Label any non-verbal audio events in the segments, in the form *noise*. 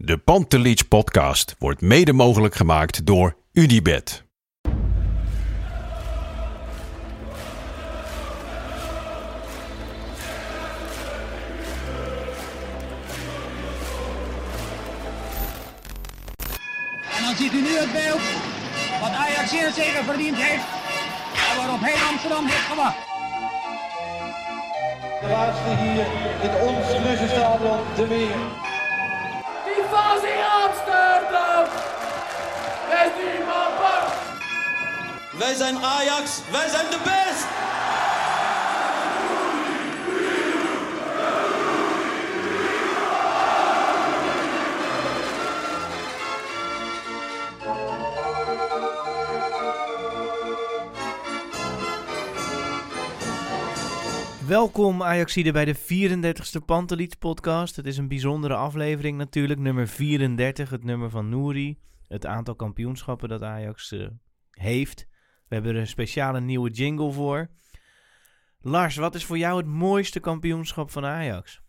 De Pantelich podcast wordt mede mogelijk gemaakt door UdiBet. En dan ziet u nu het beeld wat Ajax zeer zeker verdiend heeft. En waarop heel Amsterdam heeft gewacht. De laatste hier in ons Stadion de Meer. Die was in Amsterdam. Is niemand bang. Wij zijn Ajax, wij zijn de best! Welkom Ajaxide bij de 34ste Panteliets podcast. Het is een bijzondere aflevering natuurlijk, nummer 34, het nummer van Nouri. Het aantal kampioenschappen dat Ajax eh, heeft. We hebben er een speciale nieuwe jingle voor. Lars, wat is voor jou het mooiste kampioenschap van Ajax?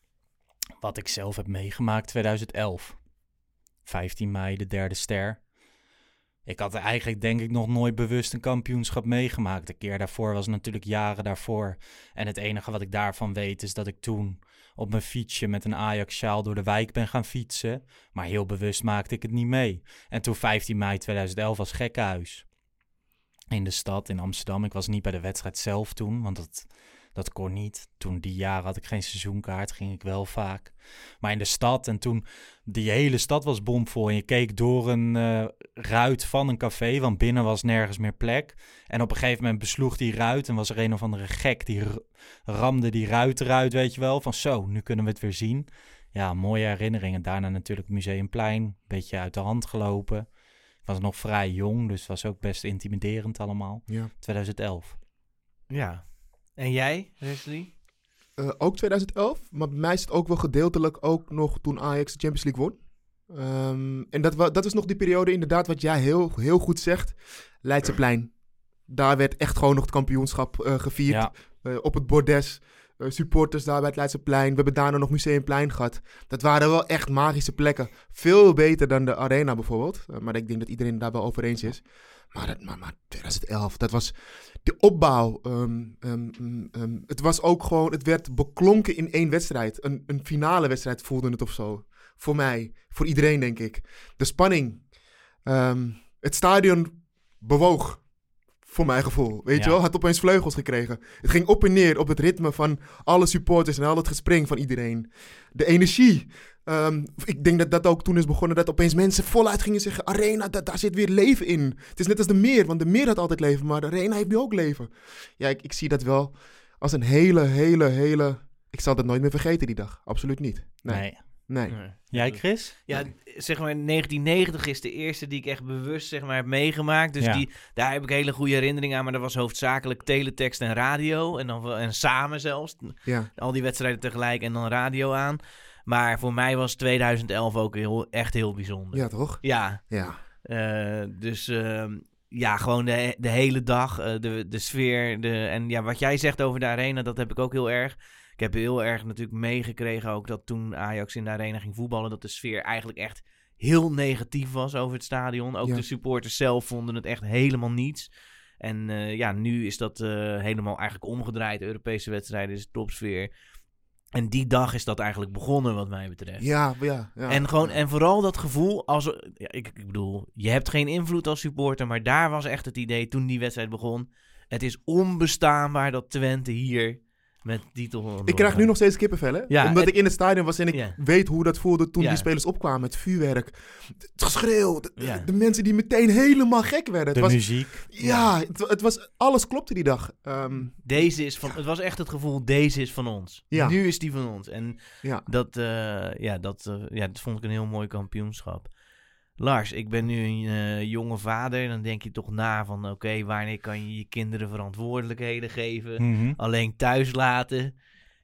Wat ik zelf heb meegemaakt 2011. 15 mei, de derde ster. Ik had eigenlijk denk ik nog nooit bewust een kampioenschap meegemaakt. De keer daarvoor was natuurlijk jaren daarvoor. En het enige wat ik daarvan weet is dat ik toen op mijn fietsje met een Ajax-sjaal door de wijk ben gaan fietsen. Maar heel bewust maakte ik het niet mee. En toen 15 mei 2011 was gekkenhuis. In de stad, in Amsterdam. Ik was niet bij de wedstrijd zelf toen, want dat, dat kon niet. Toen die jaren had ik geen seizoenkaart, ging ik wel vaak. Maar in de stad en toen die hele stad was bomvol. En je keek door een eh, ruit van een café, want binnen was nergens meer plek. En op een gegeven moment besloeg die ruit en was er een of andere gek die ramde die ruit eruit, weet je wel. Van zo, nu kunnen we het weer zien. Ja, mooie herinneringen. Daarna natuurlijk Museumplein, een beetje uit de hand gelopen. Ik was nog vrij jong, dus was ook best intimiderend allemaal. Ja. 2011. Ja. En jij, Wesley? Eh, ook 2011, maar bij mij is het ook wel gedeeltelijk ook nog toen Ajax de Champions League won. Ehm, en dat, wa- dat is nog die periode inderdaad wat jij heel, heel goed zegt. Leidseplein. Daar werd echt gewoon nog het kampioenschap eh, gevierd. Ja, Eh, op het bordes. Supporters daar bij het Leidseplein. We hebben daarna nog Museumplein gehad. Dat waren wel echt magische plekken. Veel beter dan de Arena bijvoorbeeld. Maar ik denk dat iedereen daar wel over eens is. Maar, dat, maar, maar 2011, dat was de opbouw. ehm, ehm, mm, ehm, het was ook gewoon, het werd beklonken in één wedstrijd. Een, een finale wedstrijd voelde het of zo. Voor mij, voor iedereen denk ik. De spanning. Het stadion bewoog. Voor mijn gevoel. Weet Ja. je wel? Had opeens vleugels gekregen. Het ging op en neer op het ritme van alle supporters en al het gespring van iedereen. De energie. Ehm, ik denk dat dat ook toen is begonnen dat opeens mensen voluit gingen zeggen: Arena, da- daar zit weer leven in. Het is net als de meer, want de meer had altijd leven, maar de Arena heeft nu ook leven. Ja, ik, ik zie dat wel als een hele, hele, hele. Ik zal dat nooit meer vergeten die dag. Absoluut niet. Nee. nee. nee. Jij, Chris? Ja, zeg maar 1990 is de eerste die ik echt bewust zeg maar, heb meegemaakt. Dus Ja. die, daar heb ik hele goede herinneringen aan. Maar dat was hoofdzakelijk teletext en radio. En, dan, en samen zelfs. Ja. Al die wedstrijden tegelijk en dan radio aan. Maar voor mij was 2011 ook heel, echt heel bijzonder. ja, toch? Ja, Ja. eh, dus ehm, ja, gewoon de, de hele dag, eh, de, de sfeer. De, en ja, wat jij zegt over de arena, dat heb ik ook heel erg. Ik heb heel erg natuurlijk meegekregen ook dat toen Ajax in de arena ging voetballen, dat de sfeer eigenlijk echt heel negatief was over het stadion. Ook Ja. de supporters zelf vonden het echt helemaal niets. En eh, ja, nu is dat helemaal eigenlijk omgedraaid. Europese wedstrijden is topsfeer. En die dag is dat eigenlijk begonnen, wat mij betreft. Ja, ja. ja. En, gewoon, en vooral dat gevoel, als, ja, ik, ik bedoel, je hebt geen invloed als supporter, maar daar was echt het idee toen die wedstrijd begon. Het is onbestaanbaar dat Twente hier met titel. Ik krijg nu nog steeds kippenvel, hè? Ja, Omdat ik in het stadion was en ik weet hoe dat voelde toen die spelers opkwamen. Het vuurwerk, het geschreeuw, de, de mensen die meteen helemaal gek werden. De Het was, muziek. ja, het, het was, alles klopte die dag. Ehm, Deze is van, het was echt het gevoel, deze is van ons. Ja. Nu is die van ons. En dat, eh, ja, dat, eh, ja, dat vond ik een heel mooi kampioenschap. Lars, ik ben nu een eh, jonge vader. Dan denk je toch na van, oké, wanneer kan je je kinderen verantwoordelijkheden geven? Mhm. alleen thuis laten.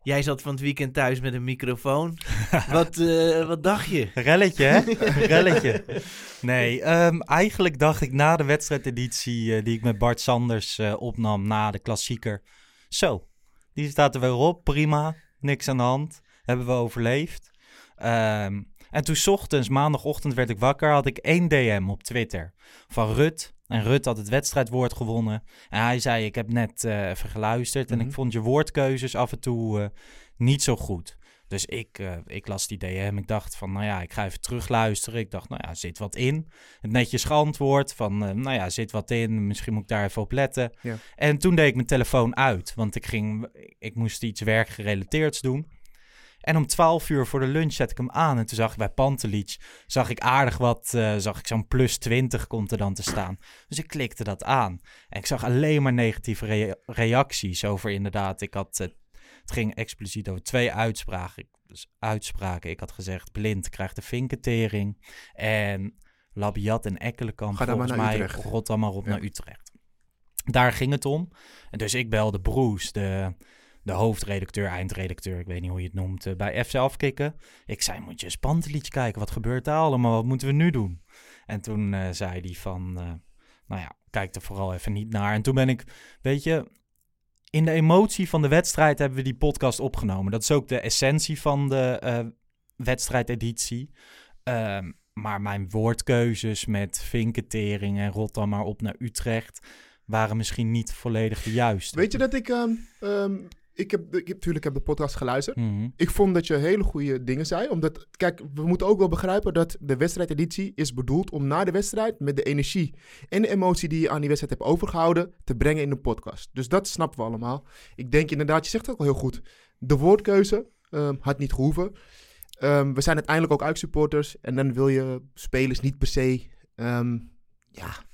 Jij zat van het weekend thuis met een microfoon. *laughs* wat, eh, wat dacht je? Relletje, hè? *laughs* Relletje. Nee, ehm, eigenlijk dacht ik na de wedstrijdeditie eh, die ik met Bart Sanders opnam na de klassieker. Zo, die staat er weer op, prima, niks aan de hand, hebben we overleefd. Ehm, En toen 's ochtends, maandagochtend, werd ik wakker. Had ik één DM op Twitter van Rut. En Rut had het wedstrijdwoord gewonnen. En hij zei: Ik heb net eh, even geluisterd. En Mhm. ik vond je woordkeuzes af en toe eh, niet zo goed. Dus ik, eh, ik las die DM. Ik dacht van, nou ja, ik ga even terugluisteren. Ik dacht, nou ja, zit wat in. Het netjes geantwoord van, nou ja, zit wat in. Misschien moet ik daar even op letten. Ja. En toen deed ik mijn telefoon uit. Want ik, ging, ik moest iets werkgerelateerds doen. En om 12 uur voor de lunch zet ik hem aan. En toen zag ik bij Pantelic, zag ik aardig wat, eh, zag ik zo'n plus 20 komt er dan te staan. Dus ik klikte dat aan. En ik zag alleen maar negatieve rea- reacties over inderdaad. Ik had, eh, het ging expliciet over twee uitspraken. Dus uitspraken. Ik had gezegd, blind krijgt de vinketering. En Labiat en Ekkelenkamp Ga dan maar volgens mij Utrecht. rot dan maar op Ja. naar Utrecht. Daar ging het om. En dus ik belde Broes, de, de hoofdredacteur, eindredacteur, ik weet niet hoe je het noemt, eh, bij FC Afkikken. Ik zei, moet je eens Pantelic kijken, wat gebeurt daar allemaal, wat moeten we nu doen? En toen eh, zei hij van, eh, nou ja, kijk er vooral even niet naar. En toen ben ik, weet je, in de emotie van de wedstrijd hebben we die podcast opgenomen. Dat is ook de essentie van de eh, wedstrijdeditie. Ehm, maar mijn woordkeuzes met vinketering en rot dan maar op naar Utrecht waren misschien niet volledig de juiste. Weet je dat ik... ehm, ehm, ik heb, ik heb, tuurlijk heb de podcast geluisterd. Mhm. Ik vond dat je hele goede dingen zei. Omdat, kijk, we moeten ook wel begrijpen dat de wedstrijdeditie is bedoeld om na de wedstrijd met de energie en de emotie die je aan die wedstrijd hebt overgehouden te brengen in de podcast. Dus dat snappen we allemaal. Ik denk inderdaad, je zegt het ook wel heel goed. De woordkeuze ehm, had niet gehoeven. Ehm, we zijn uiteindelijk ook uitsupporters en dan wil je spelers niet per se. ehm, ja,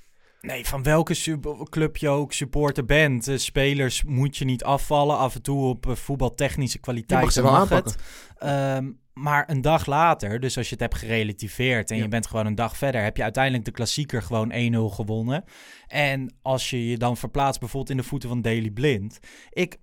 Nee, van welke club je ook supporter bent. eh, spelers moet je niet afvallen. Af en toe op eh, voetbaltechnische je kwaliteiten mag ze wel aanpakken. Ehm, maar een dag later, dus als je het hebt gerelativeerd en Ja. je bent gewoon een dag verder, heb je uiteindelijk de klassieker gewoon 1-0 gewonnen. En als je je dan verplaatst bijvoorbeeld in de voeten van Daily Blind. Ik,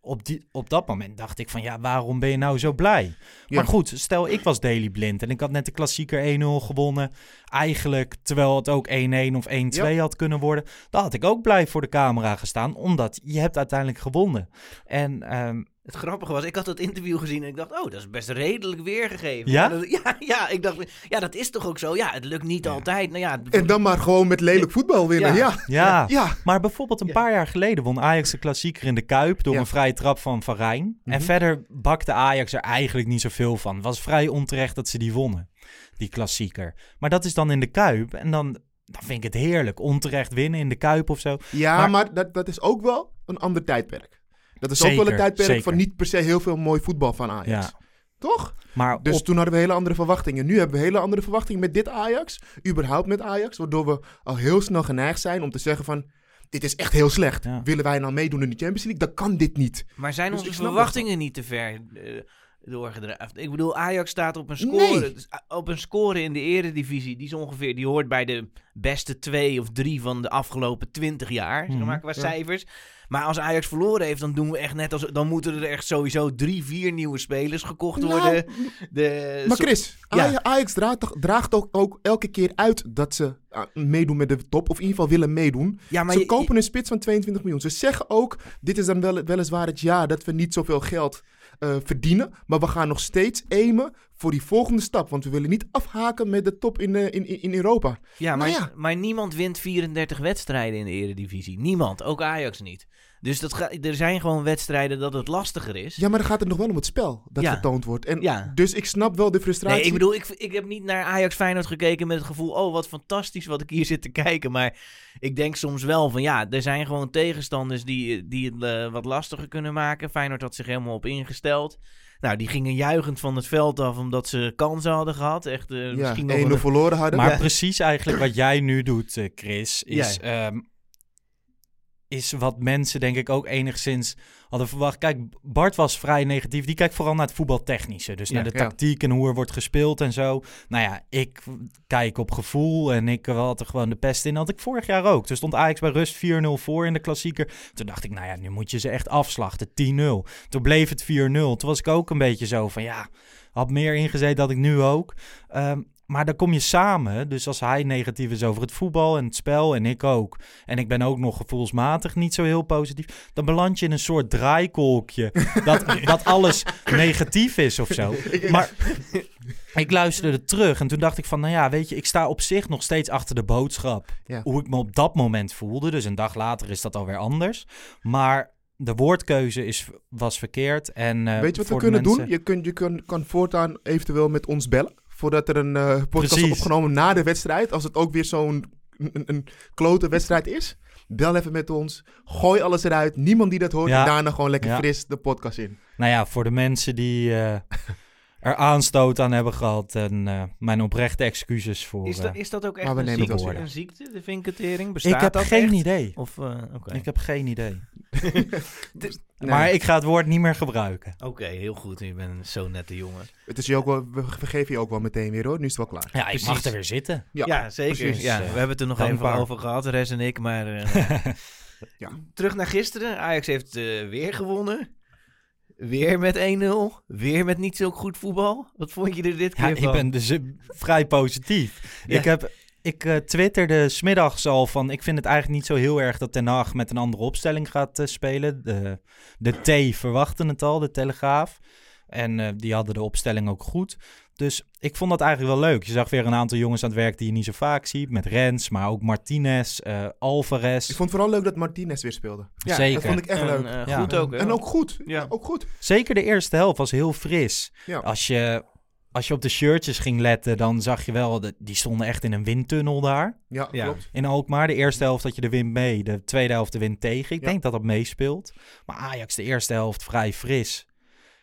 op, die, op dat moment dacht ik van ja, waarom ben je nou zo blij? Ja. Maar goed, stel ik was Daily Blind en ik had net de klassieker 1-0 gewonnen. Eigenlijk, terwijl het ook 1-1 of 1-2 had kunnen worden. Dan had ik ook blij voor de camera gestaan, omdat je hebt uiteindelijk gewonnen. En ehm, Het grappige was, ik had dat interview gezien en ik dacht, oh, dat is best redelijk weergegeven. Ja? dat- *laughs* ja, ja, ik dacht, ja, dat is toch ook zo? Ja, het lukt niet altijd. Nou ja, en dan maar gewoon met lelijk voetbal winnen. Ja. Ja, ja, ja. Maar bijvoorbeeld een paar jaar geleden won Ajax de klassieker in de Kuip door Ja. een vrije trap van Van Rijn. En Mhm. verder bakte Ajax er eigenlijk niet zoveel van. Het was vrij onterecht dat ze die wonnen, die klassieker. Maar dat is dan in de Kuip en dan, dan vind ik het heerlijk. Onterecht winnen in de Kuip of zo. Ja, Maar- maar, dat, dat is ook wel een ander tijdperk. Dat is ook wel een tijdperk zeker. van niet per se heel veel mooi voetbal van Ajax. Ja. Toch? Maar Dus op- toen hadden we hele andere verwachtingen. Nu hebben we hele andere verwachtingen met dit Ajax. Überhaupt met Ajax. Waardoor we al heel snel geneigd zijn om te zeggen van... Dit is echt heel slecht. Ja. Willen wij nou meedoen in de Champions League? Dan kan dit niet. Maar zijn Dus onze verwachtingen niet te ver eh, doorgedreven? Ik bedoel, Ajax staat op een score, Nee. op een score in de eredivisie. Die is ongeveer, die hoort bij de beste twee of drie van de afgelopen twintig jaar, zeg Mhm. maar, qua Ja. cijfers. Maar als Ajax verloren heeft, dan doen we echt net als... Dan moeten er echt sowieso drie, vier nieuwe spelers gekocht Nou, worden. De, Maar Chris, Ja. Aj- Ajax draagt, draagt ook, ook elke keer uit dat ze ah, meedoen met de top. Of in ieder geval willen meedoen. ja, maar ze je- kopen een spits van 22 miljoen. Ze zeggen ook, dit is dan wel, weliswaar het jaar dat we niet zoveel geld eh, verdienen. Maar we gaan nog steeds aimen voor die volgende stap. Want we willen niet afhaken met de top in, eh, in, in, in Europa. Ja, maar, Nou ja. maar niemand wint 34 wedstrijden in de Eredivisie. Niemand, ook Ajax niet. Dus dat ga, er zijn gewoon wedstrijden dat het lastiger is. Ja, maar dan gaat het nog wel om het spel dat Ja. vertoond wordt. En Ja. Dus ik snap wel de frustratie. Nee, ik bedoel, ik, ik heb niet naar Ajax Feyenoord gekeken met het gevoel... oh, wat fantastisch wat ik hier zit te kijken. Maar ik denk soms wel van ja, er zijn gewoon tegenstanders die, die het eh, wat lastiger kunnen maken. Feyenoord had zich helemaal op ingesteld. Nou, die gingen juichend van het veld af omdat ze kansen hadden gehad. Echt, eh, ja, misschien nog 1-0 wel een- verloren hadden. Maar Ja. precies eigenlijk wat jij nu doet, eh, Chris, is, Ja. ehm, is wat mensen denk ik ook enigszins hadden verwacht. Kijk, Bart was vrij negatief. Die kijkt vooral naar het voetbaltechnische. Dus Ja, naar de ja. tactiek en hoe er wordt gespeeld en zo. Nou ja, ik kijk op gevoel en ik had er gewoon de pest in. Had ik vorig jaar ook. Toen stond Ajax bij rust 4-0 voor in de klassieker. Toen dacht ik, nou ja, nu moet je ze echt afslachten. 10-0. Toen bleef het 4-0. Toen was ik ook een beetje zo van, ja, had meer ingezet dat ik nu ook. Ehm, maar dan kom je samen. Dus als hij negatief is over het voetbal en het spel en ik ook. En ik ben ook nog gevoelsmatig niet zo heel positief. Dan beland je in een soort draaikolkje. *laughs* dat, dat alles negatief is of zo. Maar ik luisterde terug en toen dacht ik van, nou ja, weet je, ik sta op zich nog steeds achter de boodschap. Ja. Hoe ik me op dat moment voelde. Dus een dag later is dat alweer anders. Maar de woordkeuze is, was verkeerd. En, eh, Weet je wat we kunnen mensen- doen? Je, kunt, je kun, kan voortaan eventueel met ons bellen. Voordat er een eh podcast Precies. wordt opgenomen na de wedstrijd. Als het ook weer zo'n een, een klote wedstrijd is. Bel even met ons. Gooi alles eruit. Niemand die dat hoort. Ja. En daarna gewoon lekker Ja. fris de podcast in. Nou ja, voor de mensen die eh, er aanstoot aan hebben gehad. En eh, mijn oprechte excuses voor. Is, dat, is dat ook echt een ziekte, een ziekte, de vinketering? Bestaat ik heb dat geen echt? idee. Of, eh, oké. Ik heb geen idee. *laughs* Nee. Maar ik ga het woord niet meer gebruiken. Oké, heel goed. Je bent zo'n nette jongen. Het is je ook wel, we vergeven je ook wel meteen weer hoor. Nu is het wel klaar. Ja, ik mag er weer zitten. Ja, zeker. precies. Ja, we hebben het er nog dankbaar. even over gehad, Res en ik. Maar eh, *laughs* Ja. terug naar gisteren. Ajax heeft eh, weer gewonnen. Weer met 1-0. Weer met niet zo goed voetbal. Wat vond je er dit keer Ja, van? ik ben dus eh, vrij positief. Ja. Ik, heb, ik eh, twitterde smiddags al van... Ik vind het eigenlijk niet zo heel erg dat Ten Hag met een andere opstelling gaat eh, spelen. De, de T verwachten het al, de Telegraaf. En eh, die hadden de opstelling ook goed. Dus ik vond dat eigenlijk wel leuk. Je zag weer een aantal jongens aan het werk die je niet zo vaak ziet. Met Rens, maar ook Martinez, eh Alvarez. Ik vond het vooral leuk dat Martinez weer speelde. Ja, Zeker. Dat vond ik echt En, leuk. Ja. goed ook. hè? En ook goed. Ja. Ja. Ook goed. Zeker de eerste helft was heel fris. Ja. Als, je, als je op de shirtjes ging letten, dan zag je wel... Dat, die stonden echt in een windtunnel daar. Ja, Ja. klopt. In Alkmaar, de eerste helft had je de wind mee, de tweede helft de wind tegen. Ik Ja. denk dat dat meespeelt. Maar Ajax de eerste helft vrij fris.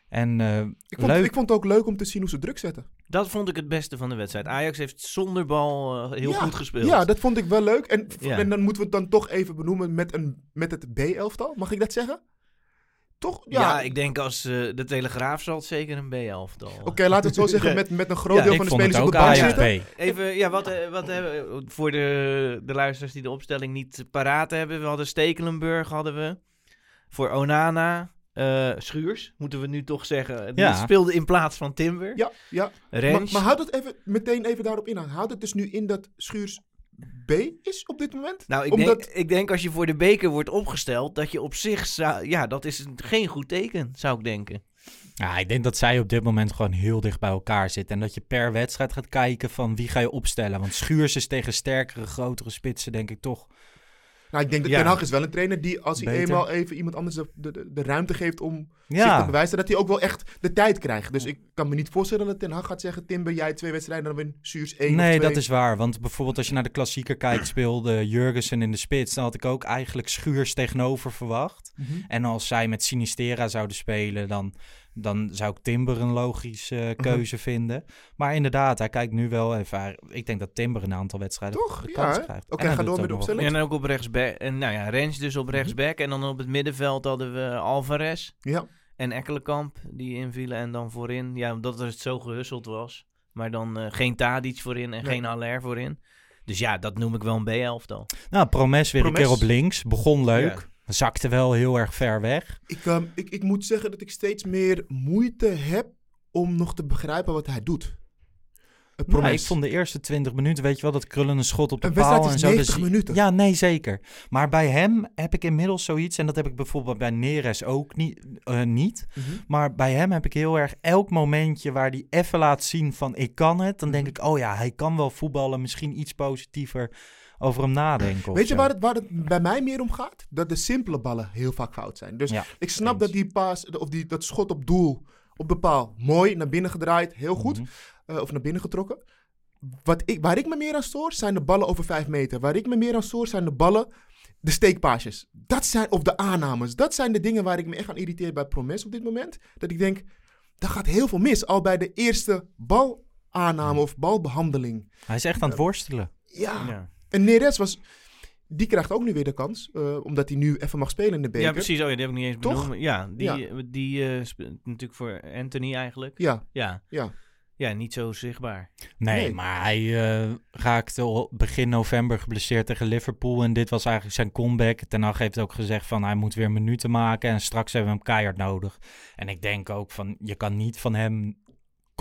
En eh, Ik vond, leuk. ik vond het ook leuk om te zien hoe ze druk zetten. Dat vond ik het beste van de wedstrijd. Ajax heeft zonder bal eh, heel Ja, goed gespeeld. Ja, dat vond ik wel leuk. En, Ja. en dan moeten we het dan toch even benoemen met, een, met het B-elftal. Mag ik dat zeggen? Toch? ja. Ja. ik denk als eh, de Telegraaf zal het zeker een B-elftal. Oké, laten we het zo zeggen. Met, met een groot Ja, deel van de spelers op de bank zitten. Even, ja, wat, eh, wat hebben voor de, de luisteraars die de opstelling niet paraat hebben. We hadden Stekelenburg, hadden we. Voor Onana, eh, Schuurs, moeten we nu toch zeggen. Die Ja. speelde in plaats van Timber. Ja, ja. Maar, maar houd het even, meteen even daarop in. Houd het dus nu in dat Schuurs B is op dit moment? nou, ik, Omdat, denk, ik denk als je voor de beker wordt opgesteld, dat je op zich, zou, ja, dat is geen goed teken, zou ik denken. Ja, ik denk dat zij op dit moment gewoon heel dicht bij elkaar zitten. En dat je per wedstrijd gaat kijken van wie ga je opstellen. Want Schuurs is tegen sterkere, grotere spitsen denk ik toch. Nou, ik denk dat Ja. Ten Hag is wel een trainer die als hij Beter. eenmaal even iemand anders de, de, de, ruimte geeft om zich te bewijzen, dat hij ook wel echt de tijd krijgt. Dus ik kan me niet voorstellen dat Ten Hag gaat zeggen, Timber, jij twee wedstrijden, dan win Schuurs één nee, dat is waar. Want bijvoorbeeld als je naar de klassieker kijkt, *clears throat* speelde Jurgensen in de spits. Dan had ik ook eigenlijk Schuurs tegenover verwacht. Mhm. En als zij met Sinistera zouden spelen, dan, dan zou ik Timber een logische eh, keuze vinden. Maar inderdaad, hij kijkt nu wel even. Ik denk dat Timber een aantal wedstrijden Toch? de Ja, kans hè? krijgt. Oké, En hij ga door met opstelling. En ook op rechtsback. En nou ja, Rens dus Mhm. op rechtsback. En dan op het middenveld hadden we Alvarez Ja. en Ekkelenkamp die invielen. En dan voorin, ja, omdat het zo gehusseld was. Maar dan eh, geen Tadic voorin en Nee. geen Haller voorin. Dus ja, dat noem ik wel een B-elftal. Nou, Promes weer Promes. een keer op links. Begon leuk. Ja. Zakte wel heel erg ver weg. Ik, ehm, ik, ik moet zeggen dat ik steeds meer moeite heb om nog te begrijpen wat hij doet. Nou, ik vond de eerste 20 minuten, weet je wel, dat krullen een schot op de Een paal en is zo. 90 dus- minuten. Ja, nee, zeker. Maar bij hem heb ik inmiddels zoiets, en dat heb ik bijvoorbeeld bij Neres ook niet. eh, niet. Mhm. Maar bij hem heb ik heel erg elk momentje waar hij even laat zien van ik kan het. Dan Mhm. denk ik, oh ja, hij kan wel voetballen. Misschien iets positiever over hem nadenken. Weet je waar het, waar het bij mij meer om gaat? Dat de simpele ballen heel vaak fout zijn. Dus Ja, ik snap eens. dat die paas, of die, dat schot op doel, op de paal, mooi naar binnen gedraaid, heel goed. Mhm. eh, of naar binnen getrokken. Wat ik, waar ik me meer aan stoor, zijn de ballen over 5 meter. Waar ik me meer aan stoor, zijn de ballen, de steekpaasjes. Dat zijn, of de aannames. Dat zijn de dingen waar ik me echt aan irriteer bij Promes op dit moment. Dat ik denk, daar gaat heel veel mis. Al bij de eerste balaanname of balbehandeling. Hij is echt aan het worstelen. Ja. Ja, En Neres was, die krijgt ook nu weer de kans. eh, omdat hij nu even mag spelen in de beker. ja precies. Oh ja, die heb ik niet eens Toch? benoemd. Ja, die, Ja. die eh, speelt natuurlijk voor Anthony eigenlijk. Ja, Ja, ja. ja niet zo zichtbaar. Nee, Nee. maar hij eh, raakte begin november geblesseerd tegen Liverpool. En dit was eigenlijk zijn comeback. Ten Hag heeft ook gezegd van hij moet weer minuten maken. En straks hebben we hem keihard nodig. En ik denk ook van je kan niet van hem,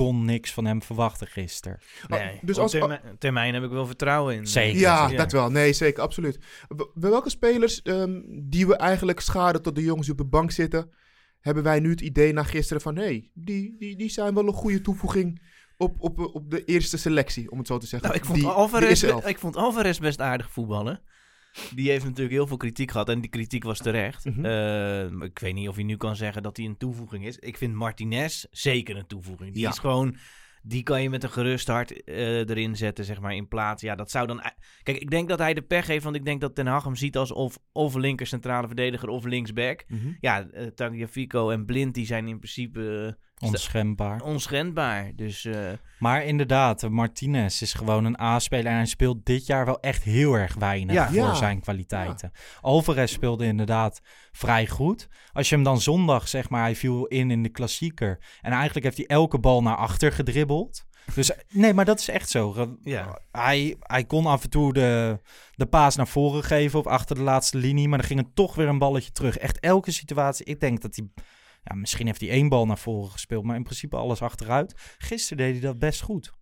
kon niks van hem verwachten gisteren. Ah, Nee, dus op als- termijn, termijn heb ik wel vertrouwen in. Zeker. Ja, Ja. dat wel. Nee, zeker, absoluut. W- welke spelers ehm, die we eigenlijk schaden tot de jongens die op de bank zitten, hebben wij nu het idee na gisteren van, hé, hey, die, die, die zijn wel een goede toevoeging op, op, op de eerste selectie, om het zo te zeggen. Nou, ik vond, Die- Alvarez, ik vond Alvarez best aardig voetballen. Die heeft natuurlijk heel veel kritiek gehad en die kritiek was terecht. Mhm. Eh, ik weet niet of je nu kan zeggen dat hij een toevoeging is. Ik vind Martinez zeker een toevoeging. Die Ja. is gewoon, die kan je met een gerust hart eh, erin zetten, zeg maar, in plaats. Ja, dat zou dan... Kijk, ik denk dat hij de pech heeft, want ik denk dat Ten Hag hem ziet als of, of linker centrale verdediger of linksback. Mhm. Ja, uh, Tagliafico en Blind, die zijn in principe Onschendbaar. onschendbaar. Dus eh, Maar inderdaad, eh, Martinez is gewoon een A-speler en hij speelt dit jaar wel echt heel erg weinig Ja. voor Ja. zijn kwaliteiten. Alvarez speelde inderdaad vrij goed. Als je hem dan zondag, zeg maar, hij viel in in de klassieker en eigenlijk heeft hij elke bal naar achter gedribbeld. Dus nee, maar dat is echt zo. Ja. Hij, hij kon af en toe de, de paas naar voren geven of achter de laatste linie, maar dan ging er toch weer een balletje terug. Echt elke situatie. Ik denk dat hij, ja, misschien heeft hij één bal naar voren gespeeld, maar in principe alles achteruit. Gisteren deed hij dat best goed.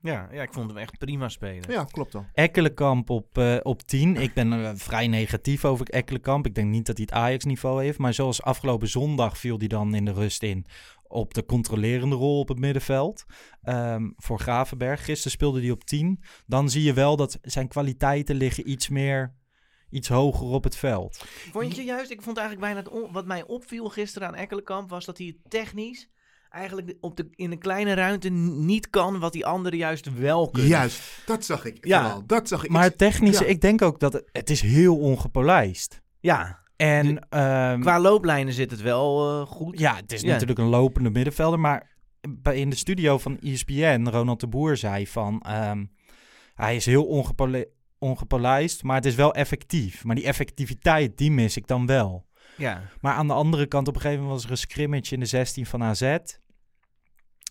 ja, ja, ik vond hem echt prima spelen. Ja, klopt wel. Ekkelenkamp op, eh, op 10. Ik ben eh, vrij negatief over Ekkelenkamp. Ik denk niet dat hij het Ajax-niveau heeft. Maar zoals afgelopen zondag viel hij dan in de rust in op de controlerende rol op het middenveld ehm, voor Gravenberg. Gisteren speelde hij op 10. Dan zie je wel dat zijn kwaliteiten liggen iets meer, iets hoger op het veld. Vond je juist, ik vond eigenlijk bijna het wat mij opviel gisteren aan Ekkelenkamp was dat hij het technisch eigenlijk op de, in een kleine ruimte niet kan wat die anderen juist wel kunnen. Juist, dat zag ik. Ja. vooral. dat zag ik. Maar ja. ik denk ook dat het, het is heel ongepolijst. Ja, En ehm, qua looplijnen zit het wel eh, goed. Ja, het is Ja. natuurlijk een lopende middenvelder. Maar bij, in de studio van ESPN, Ronald de Boer zei van... ehm, hij is heel ongepole- ongepolijst, maar het is wel effectief. Maar die effectiviteit, die mis ik dan wel. Ja, Maar aan de andere kant, op een gegeven moment was er een scrimmage in de 16 van AZ.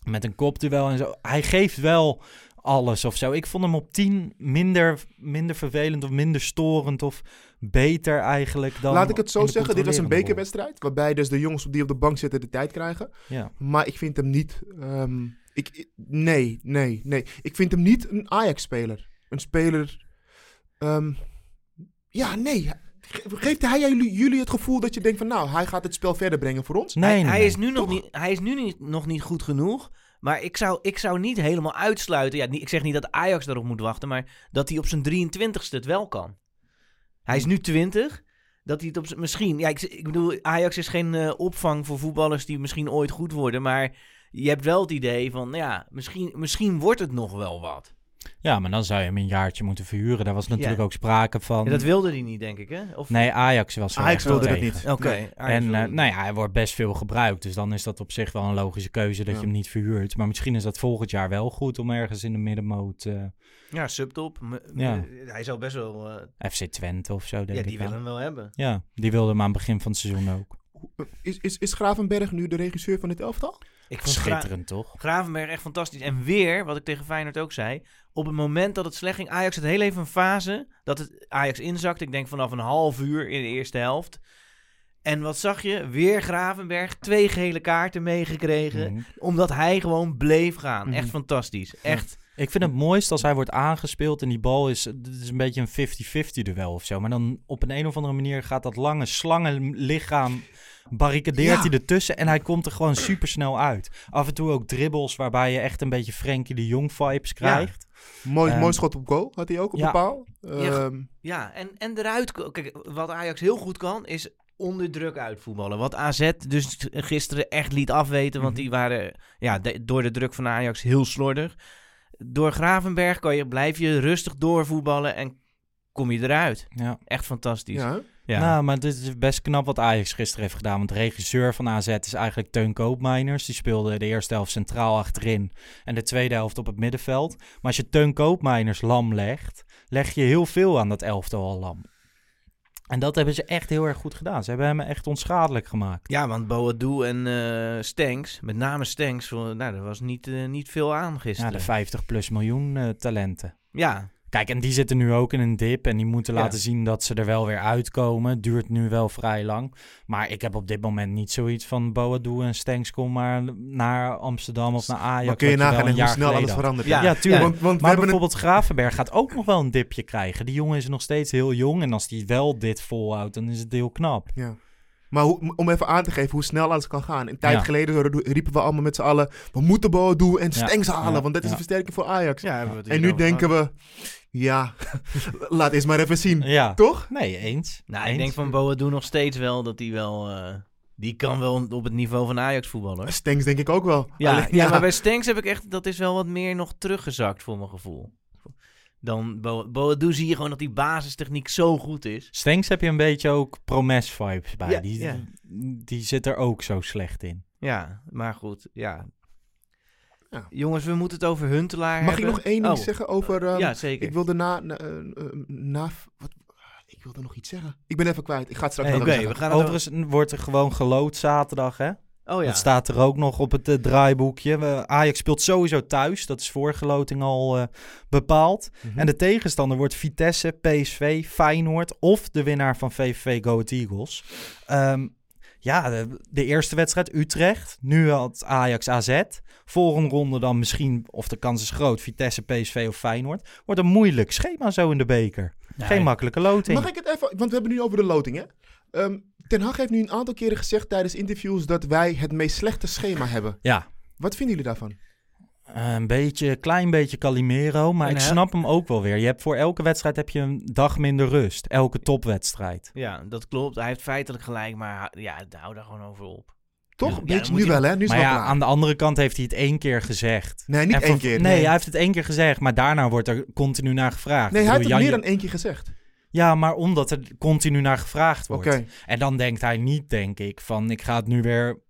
Met een kopduel en zo. Hij geeft wel alles of zo. Ik vond hem op 10 minder, minder vervelend of minder storend of beter eigenlijk dan... Laat ik het zo zeggen, dit was een bekerwedstrijd. Waarbij dus de jongens die op de bank zitten de tijd krijgen. Ja. Maar ik vind hem niet. ehm, ik, ik- nee, nee, nee. Ik vind hem niet een Ajax-speler. Een speler. Ehm, ja, nee. Ge- Geeft hij jullie, jullie het gevoel dat je denkt van nou, hij gaat het spel verder brengen voor ons? Nee, hij, nee, hij nee. is nu, nog niet, hij is nu niet, nog niet goed genoeg. Maar ik zou, ik zou niet helemaal uitsluiten. Ja, ik zeg niet dat Ajax daarop moet wachten, maar dat hij op zijn 23ste het wel kan. Hij is nu 20. Dat hij het op zijn. Misschien. Ja, ik, ik bedoel, Ajax is geen eh, opvang voor voetballers die misschien ooit goed worden. Maar je hebt wel het idee van. nou Ja, misschien, misschien wordt het nog wel wat. Ja, maar dan zou je hem een jaartje moeten verhuren. Daar was natuurlijk Ja. ook sprake van. Ja, dat wilde hij niet, denk ik, hè? Of... Nee, Ajax was Ajax wilde dat niet. Oké. En eh, het nou ja, hij wordt best veel gebruikt. Dus dan is dat op zich wel een logische keuze dat Ja. je hem niet verhuurt. Maar misschien is dat volgend jaar wel goed om ergens in de middenmoot... eh, Ja, subtop. M- Ja. Hij zou best wel... eh, FC Twente of zo, denk ja, die ik willen hem wel hebben. Ja, die wilde hem aan het begin van het seizoen ook. Is, is, is Gravenberg nu de regisseur van dit elftal? Ik vond Gra- Schitterend, toch? Gravenberg echt fantastisch. En weer, wat ik tegen Feyenoord ook zei, op het moment dat het slecht ging, Ajax had heel even een fase dat het Ajax inzakte. Ik denk vanaf een half uur in de eerste helft. En wat zag je? Weer Gravenberg, twee gele kaarten meegekregen, Mhm. omdat hij gewoon bleef gaan. Mhm. Echt fantastisch. Echt. Ik vind het mooist als hij wordt aangespeeld en die bal is... Het is een beetje een 50-50 duel of zo. Maar dan op een, een of andere manier gaat dat lange slangenlichaam... barricadeert Ja. hij ertussen en hij komt er gewoon super snel uit. Af en toe ook dribbles waarbij je echt een beetje Frenkie de Jong vibes krijgt. Mooi, Ehm, mooi schot op goal had hij ook op ja. de paal. Ja. Ehm, Ja, en, en eruit. Kijk, wat Ajax heel goed kan, is onder druk uitvoetballen. Wat AZ dus gisteren echt liet afweten, want Mhm. die waren ja, de- door de druk van Ajax heel slordig. Door Gravenberg kan je, blijf je rustig doorvoetballen en kom je eruit. Ja. Echt fantastisch. ja. Ja. Nou, maar dit is best knap wat Ajax gisteren heeft gedaan. Want de regisseur van AZ is eigenlijk Teun Koopmeiners. Die speelde de eerste helft centraal achterin en de tweede helft op het middenveld. Maar als je Teun Koopmeiners lam legt, leg je heel veel aan dat elftal al lam. En dat hebben ze echt heel erg goed gedaan. Ze hebben hem echt onschadelijk gemaakt. Ja, want Boadu en eh Stenks, met name Stenks, nou, daar was niet, eh, niet veel aan Ja, gisteren. de 50 plus miljoen eh, talenten. Ja, Kijk, en die zitten nu ook in een dip en die moeten Ja. laten zien dat ze er wel weer uitkomen. Duurt nu wel vrij lang. Maar ik heb op dit moment niet zoiets van Boadu en Stenks kom maar naar Amsterdam of naar Ajax. Maar kun je nagaan een hoe jaar snel alles verandert. Ja, tuurlijk. Want, want we Maar bijvoorbeeld Gravenberg gaat ook nog wel een dipje krijgen. Die jongen is nog steeds heel jong en als die wel dit volhoudt, dan is het heel knap. Ja. Maar hoe- om even aan te geven hoe snel alles kan gaan. Een tijd Ja. geleden riepen we allemaal met z'n allen... we moeten Boadu en Ja. Stengs halen, Ja. want dat is Ja. een versterking voor Ajax. Ja, hebben we het en nu denken we... Ja, *laughs* laat eens maar even zien. Ja. Toch? Nee, eens. Nou, ik denk van Boadu nog steeds wel dat hij wel... eh, die kan wel op het niveau van Ajax voetballen, hoor. Stengs denk ik ook wel. Ja, Alleen- ja, maar bij Stenks heb ik echt... Dat is wel wat meer nog teruggezakt voor mijn gevoel. Dan Bo zie je gewoon dat die basistechniek zo goed is. Stenks heb je een beetje ook Promes-vibes bij. Ja, die, ja. die zit er ook zo slecht in. Ja, maar goed, ja. Ja. Jongens, we moeten het over Huntelaar Mag ik hebben. nog één ding Oh, zeggen over... ehm, ja, zeker. Ik wilde na... na, eh, eh, na wat, ik wilde nog iets zeggen. Ik ben even kwijt. Ik ga het straks Hey, nog Oké, even we gaan het Overigens wordt er gewoon gelood zaterdag, hè? Oh ja. Dat staat er ook nog op het eh, draaiboekje. We- Ajax speelt sowieso thuis. Dat is voor geloting al eh, bepaald. Mhm. En de tegenstander wordt Vitesse, PSV, Feyenoord of de winnaar van VVV Go Ahead Eagles. Ehm, ja, de, de eerste wedstrijd Utrecht. Nu had Ajax AZ. Volgende ronde dan misschien, of de kans is groot, Vitesse, PSV of Feyenoord. Wordt een moeilijk schema zo in de beker. Geen makkelijke loting. Mag ik het even... Want we hebben nu over de loting, hè? Ehm, Ten Hag heeft nu een aantal keren gezegd tijdens interviews... dat wij het meest slechte schema hebben. Ja, Wat vinden jullie daarvan? een beetje, klein beetje Calimero, maar En ik snap hem ook wel weer. Je hebt voor elke wedstrijd heb je een dag minder rust. Elke topwedstrijd. Ja, dat klopt. Hij heeft feitelijk gelijk, maar ja, hou daar gewoon over op. Toch? Ja, Weet dan je, moet nu hij- wel, hè? Nu is Maar ja, klaar. aan de andere kant heeft hij het één keer gezegd. Nee, niet En één van- keer. Nee, hij heeft het één keer gezegd, maar daarna wordt er continu naar gevraagd. Nee, hij heeft het meer dan één keer gezegd. Ja, maar omdat er continu naar gevraagd Oké. wordt. En dan denkt hij niet, denk ik, van ik ga het nu weer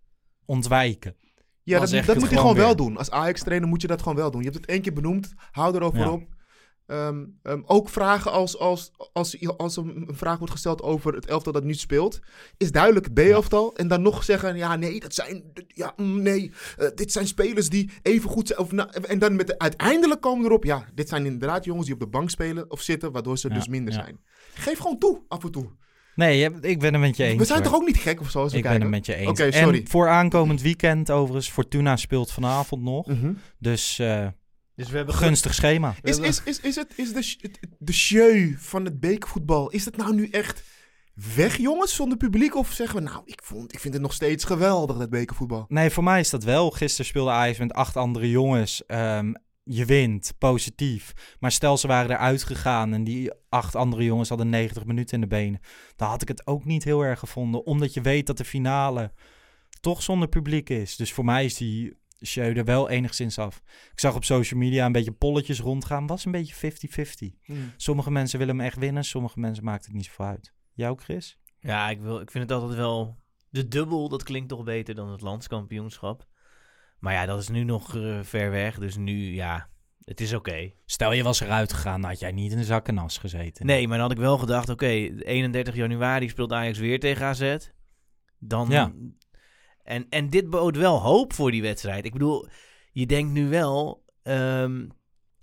ontwijken. Ja, Dan dat, dat moet hij gewoon wel doen. Als Ajax-trainer moet je dat gewoon wel doen. Je hebt het één keer benoemd. Hou erover Ja. op. Ehm, ehm, ook vragen als, als, als, als een vraag wordt gesteld over het elftal dat nu speelt. Is duidelijk het B-elftal. En dan nog zeggen, ja nee, dat zijn, ja, mm, nee, eh, dit zijn spelers die even goed zijn. Of na- en dan met de, uiteindelijk komen erop, ja, dit zijn inderdaad jongens die op de bank spelen of zitten, waardoor ze Ja, dus minder ja. zijn. Geef gewoon toe, af en toe. Nee, ik ben het met je eens. we zijn hoor. toch ook niet gek of zo als we Ik ben het met je eens. Oké, sorry. En voor aankomend weekend overigens, Fortuna speelt vanavond nog. Mhm. Dus eh, Dus we hebben gunstig schema. Is, is, is, is, het, is de, het- de show van het bekervoetbal, is dat nou nu echt weg, jongens, zonder publiek? Of zeggen we, nou, ik, vond, ik vind het nog steeds geweldig, dat bekervoetbal. Nee, voor mij is dat wel. Gisteren speelde Ajax met acht andere jongens. Ehm, je wint, positief. Maar stel ze waren eruit gegaan en die acht andere jongens hadden 90 minuten in de benen. Dan had ik het ook niet heel erg gevonden. Omdat je weet dat de finale toch zonder publiek is. Dus voor mij is die show er wel enigszins af. Ik zag op social media een beetje polletjes rondgaan. Was een beetje 50-50. Sommige mensen willen hem echt winnen. Sommige mensen maakt het niet zoveel uit. Jij ook, Chris? Ja, ik, wil, ik vind het altijd wel... De dubbel, dat klinkt toch beter dan het landskampioenschap. Maar ja, dat is nu nog eh, ver weg. Dus nu, ja, het is oké. Stel je was eruit gegaan, dan had jij niet in de zak en as gezeten. Nee, maar dan had ik wel gedacht, oké, 31 januari speelt Ajax weer tegen AZ. Dan... Ja. En, en dit bood wel hoop voor die wedstrijd. Ik bedoel, je denkt nu wel, ehm,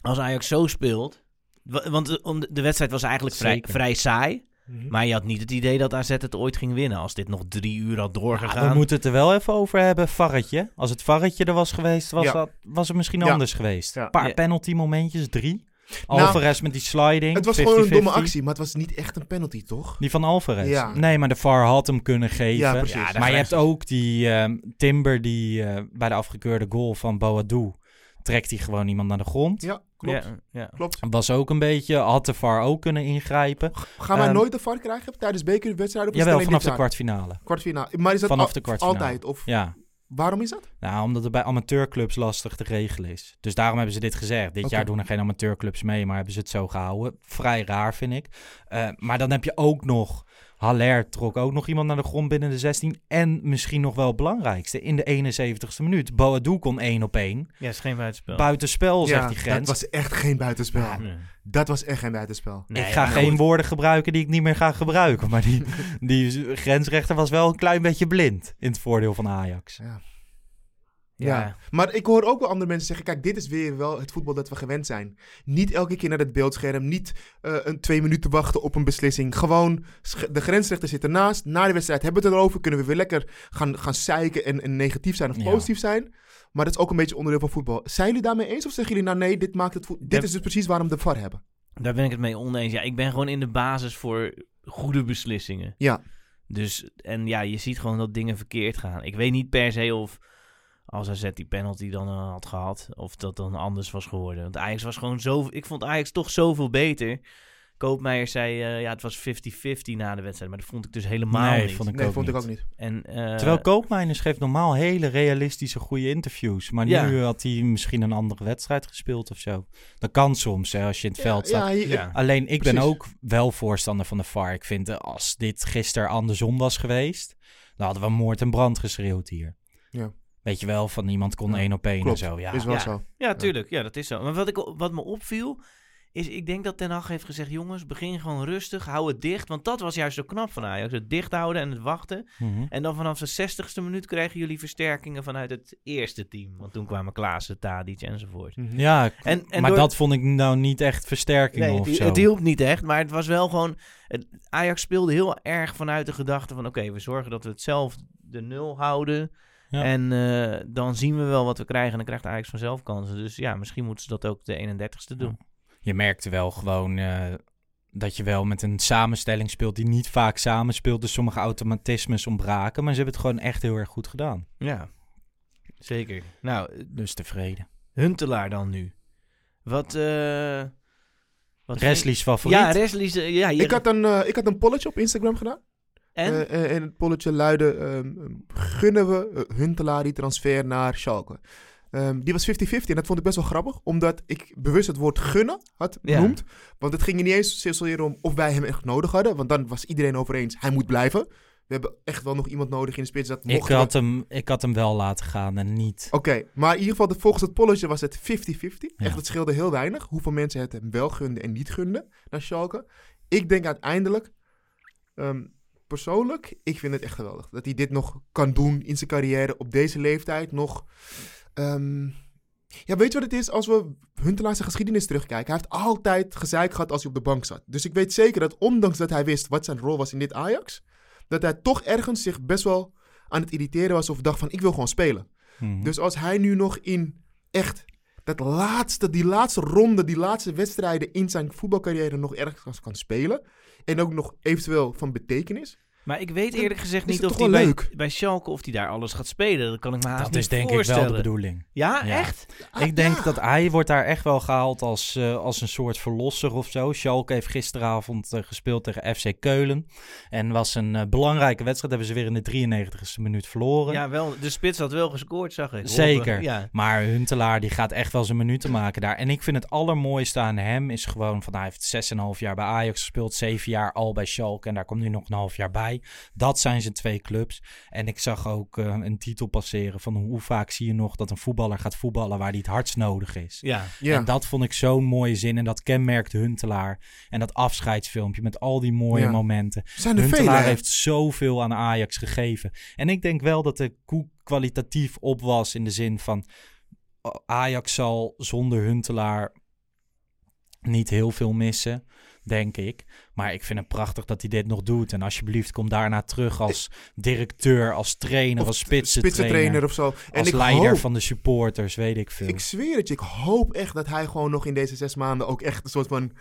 als Ajax zo speelt... wa- Want de, om de- de wedstrijd was eigenlijk vrij, vrij saai. Mhm. Maar je had niet het idee dat AZ het ooit ging winnen. Als dit nog drie uur had Ja, doorgegaan. we moeten het er wel even over hebben, Varretje. Als het Varretje er was geweest, was, Ja. dat, was het misschien Ja. anders geweest. Ja. Een paar Ja. penalty momentjes, drie. Nou, Alvarez met die sliding. Het was gewoon een 50-50. domme actie, maar het was niet echt een penalty, toch? Die van Alvarez. Ja. Nee, maar de VAR had hem kunnen geven. Ja, precies. Ja, maar je hebt ook die ehm, Timber die eh, bij de afgekeurde goal van Boadu... trekt hij gewoon iemand naar de grond. Ja, klopt. Ja, ja. klopt. Was ook een beetje... Had de VAR ook kunnen ingrijpen. Gaan wij Ehm, nooit de VAR krijgen tijdens bekerwedstrijden? Jawel, vanaf de kwartfinale. Kwartfinale. Maar is dat Vanaf al- de kwartfinale. altijd? Of Ja. Waarom is dat? Nou, omdat het bij amateurclubs lastig te regelen is. Dus daarom hebben ze dit gezegd. Dit jaar doen er geen amateurclubs mee, maar hebben ze het zo gehouden. Vrij raar, vind ik. Eh, maar dan heb je ook nog... Haller trok ook nog iemand naar de grond binnen de 16. En misschien nog wel het belangrijkste, in de 71ste minuut. Boadu kon één op één. ja, is geen buitenspel. Buitenspel, zegt die dat grens. was echt geen buitenspel. Ja, Nee. Dat was echt geen buitenspel. Nee, ik ga geen goed. woorden gebruiken die ik niet meer ga gebruiken. Maar die, *laughs* die grensrechter was wel een klein beetje blind in het voordeel van Ajax. Ja. Ja. Ja. Maar ik hoor ook wel andere mensen zeggen: kijk, dit is weer wel het voetbal dat we gewend zijn. Niet elke keer naar het beeldscherm. Niet eh, een twee minuten wachten op een beslissing. Gewoon de grensrechter zit ernaast. Na de wedstrijd hebben we het erover. Kunnen we weer lekker gaan, gaan zeiken en, en negatief zijn of Ja. positief zijn. Maar dat is ook een beetje onderdeel van voetbal. Zijn jullie daarmee eens of zeggen jullie nou nee, dit, maakt het voet- dit is dus precies waarom we de VAR hebben? Daar ben ik het mee oneens. Ja, ik ben gewoon in de basis voor goede beslissingen. Ja. Dus, en ja, je ziet gewoon dat dingen verkeerd gaan. Ik weet niet per se of als AZ die penalty dan eh, had gehad, of dat dan anders was geworden. Want Ajax was gewoon zo... Ik vond Ajax toch zoveel beter. Koopmeijer zei, eh, ja, het was 50-50 na de wedstrijd. Maar dat vond ik dus helemaal Nee, niet. vond ik Nee, ook vond niet. ik ook niet. En, eh, Terwijl Koopmeiners geeft normaal hele realistische, goede interviews. Maar Ja. nu had hij misschien een andere wedstrijd gespeeld of zo. Dat kan soms, hè, als je in het veld staat. Ja, je- Ja. Alleen ik ben ook wel voorstander van de VAR. Ik vind, als dit gisteren andersom was geweest, dan hadden we moord en brand geschreeuwd hier. Ja. Weet je wel, van iemand kon Ja, één op één en zo. Ja, is wel Ja. zo. Ja, tuurlijk. Ja, dat is zo. Maar wat, ik, wat me opviel, is ik denk dat Ten Hag heeft gezegd... jongens, begin gewoon rustig, hou het dicht. Want dat was juist zo knap van Ajax. Het dicht houden en het wachten. Mhm. En dan vanaf de 60ste minuut kregen jullie versterkingen vanuit het eerste team. Want toen kwamen Klaassen, Tadic enzovoort. Ja, k- En- en maar door- dat vond ik nou niet echt versterking Nee, of het, zo. het hielp niet echt, maar het was wel gewoon... het- Ajax speelde heel erg vanuit de gedachte van... oké, we zorgen dat we het zelf de nul houden... Ja. En eh, dan zien we wel wat we krijgen. En dan krijgt Ajax vanzelf kansen. Dus ja, misschien moeten ze dat ook de 31ste doen. Je merkte wel gewoon eh, dat je wel met een samenstelling speelt die niet vaak samenspeelt. Dus sommige automatismes ontbraken. Maar ze hebben het gewoon echt heel erg goed gedaan. Ja, zeker. Nou, Dus tevreden. Huntelaar dan nu. Wat... eh wat favoriet. Ja, eh, ja, je- Ik had, een, eh, ik had een polletje op Instagram gedaan. En? Eh, eh, en het polletje luidde: ehm, ehm, gunnen we eh, Huntelaar die transfer naar Schalke? Ehm, die was 50-50 en dat vond ik best wel grappig, omdat ik bewust het woord gunnen had Ja. benoemd. Want het ging er niet eens zozeer om of wij hem echt nodig hadden, want dan was iedereen over eens, hij moet blijven. We hebben echt wel nog iemand nodig in de spits dat ik, mocht. had hem, ik had hem wel laten gaan en niet. Oké, maar in ieder geval de- volgens het polletje was het 50-50. Ja. Echt, het scheelde heel weinig hoeveel mensen het hem wel gunden en niet gunden naar Schalke. Ik denk uiteindelijk, persoonlijk, ik vind het echt geweldig. Dat hij dit nog kan doen in zijn carrière op deze leeftijd. Nog, ehm, ja, weet je wat het is? Als we Huntelaar zijn geschiedenis terugkijken. Hij heeft altijd gezeik gehad als hij op de bank zat. Dus ik weet zeker dat ondanks dat hij wist wat zijn rol was in dit Ajax. Dat hij toch ergens zich best wel aan het irriteren was of dacht van ik wil gewoon spelen. Mhm. Dus als hij nu nog in echt dat laatste, die laatste ronde, die laatste wedstrijden in zijn voetbalcarrière nog ergens kan spelen. En ook nog eventueel van betekenis. Maar ik weet eerlijk gezegd niet of hij bij, leuk? bij Schalke of hij daar alles gaat spelen. Dat kan ik me haast dat niet is denk voorstellen. ik wel de bedoeling. Ja, Ja. echt? ik denk ja. dat hij wordt daar echt wel gehaald als, eh, als een soort verlosser of zo. Schalke heeft gisteravond eh, gespeeld tegen FC Keulen. En was een eh, belangrijke wedstrijd. Hebben ze weer in de 93ste minuut verloren. Ja, wel. De spits had wel gescoord, zag ik. Zeker. Ja. Maar Huntelaar die gaat echt wel zijn minuten maken daar. En ik vind het allermooiste aan hem is gewoon van hij heeft 6,5 jaar bij Ajax gespeeld, 7 jaar al bij Schalke en daar komt nu nog een half jaar bij. Dat zijn zijn twee clubs. En ik zag ook eh, een titel passeren van hoe vaak zie je nog dat een voetballer gaat voetballen waar hij het hardst nodig is. Ja. Ja. En dat vond ik zo'n mooie zin en dat kenmerkt Huntelaar. En dat afscheidsfilmpje met al die mooie Ja. momenten. zijn er Huntelaar vele. heeft zoveel aan Ajax gegeven. En ik denk wel dat de koek kwalitatief op was in de zin van oh, Ajax zal zonder Huntelaar niet heel veel missen, denk ik. Maar ik vind het prachtig dat hij dit nog doet. En alsjeblieft kom daarna terug als directeur, als trainer, Of als spitsentrainer. spitsentrainer of zo. En als ik leider hoop, van de supporters, weet ik veel. ik zweer het je, ik hoop echt dat hij gewoon nog in deze zes maanden ook echt een soort van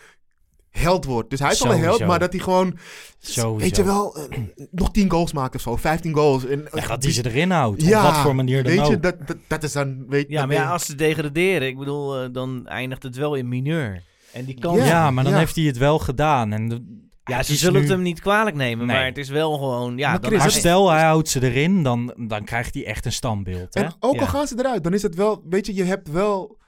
held wordt. Dus hij is al een held, maar dat hij gewoon, Sowieso. weet je wel, eh, nog 10 goals maakt of zo, 15 goals. En, Ja, dat hij ze erin houdt, Ja, op wat voor manier dan weet ook. je, dat, dat, dat is dan, weet Ja, dat maar ja, als ze degraderen, ik bedoel, eh, dan eindigt het wel in mineur. En die kans... Ja, maar dan ja. heeft hij het wel gedaan. En de- Ja, ze zullen nu- het hem niet kwalijk nemen, Nee. maar het is wel gewoon... Ja, Maar dan stel, hij houdt ze erin, dan, dan krijgt hij echt een standbeeld. Hè? En ook al Ja. gaan ze eruit, dan is het wel, weet je, je hebt wel,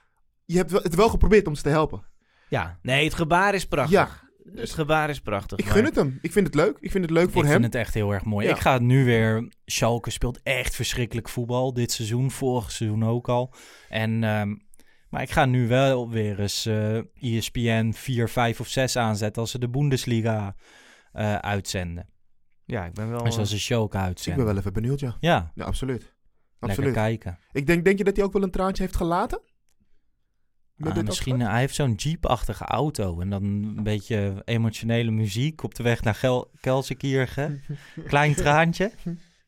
je hebt wel, het wel geprobeerd om ze te helpen. Ja, nee, het gebaar is prachtig. Ja, Het gebaar is prachtig. ik maar- gun het hem. Ik vind het leuk. Ik vind het leuk voor ik hem. vind het echt heel erg mooi. Ja. Ik ga het nu weer... Schalke speelt echt verschrikkelijk voetbal dit seizoen. Vorig seizoen ook al. En, ehm, maar ik ga nu wel weer eens eh ESPN 4, 5 of 6 aanzetten... als ze de Bundesliga eh, uitzenden. Ja, ik ben wel... Dus als ze Schalke Ik uitzenden. ben wel even benieuwd, ja. Ja, Ja, absoluut. lekker Absoluut. kijken. Ik denk, denk je dat hij ook wel een traantje heeft gelaten? Ah, misschien, afspraak? hij heeft zo'n jeep-achtige auto. En dan een beetje emotionele muziek op de weg naar Gel Kelsenkirchen. *laughs* Klein traantje.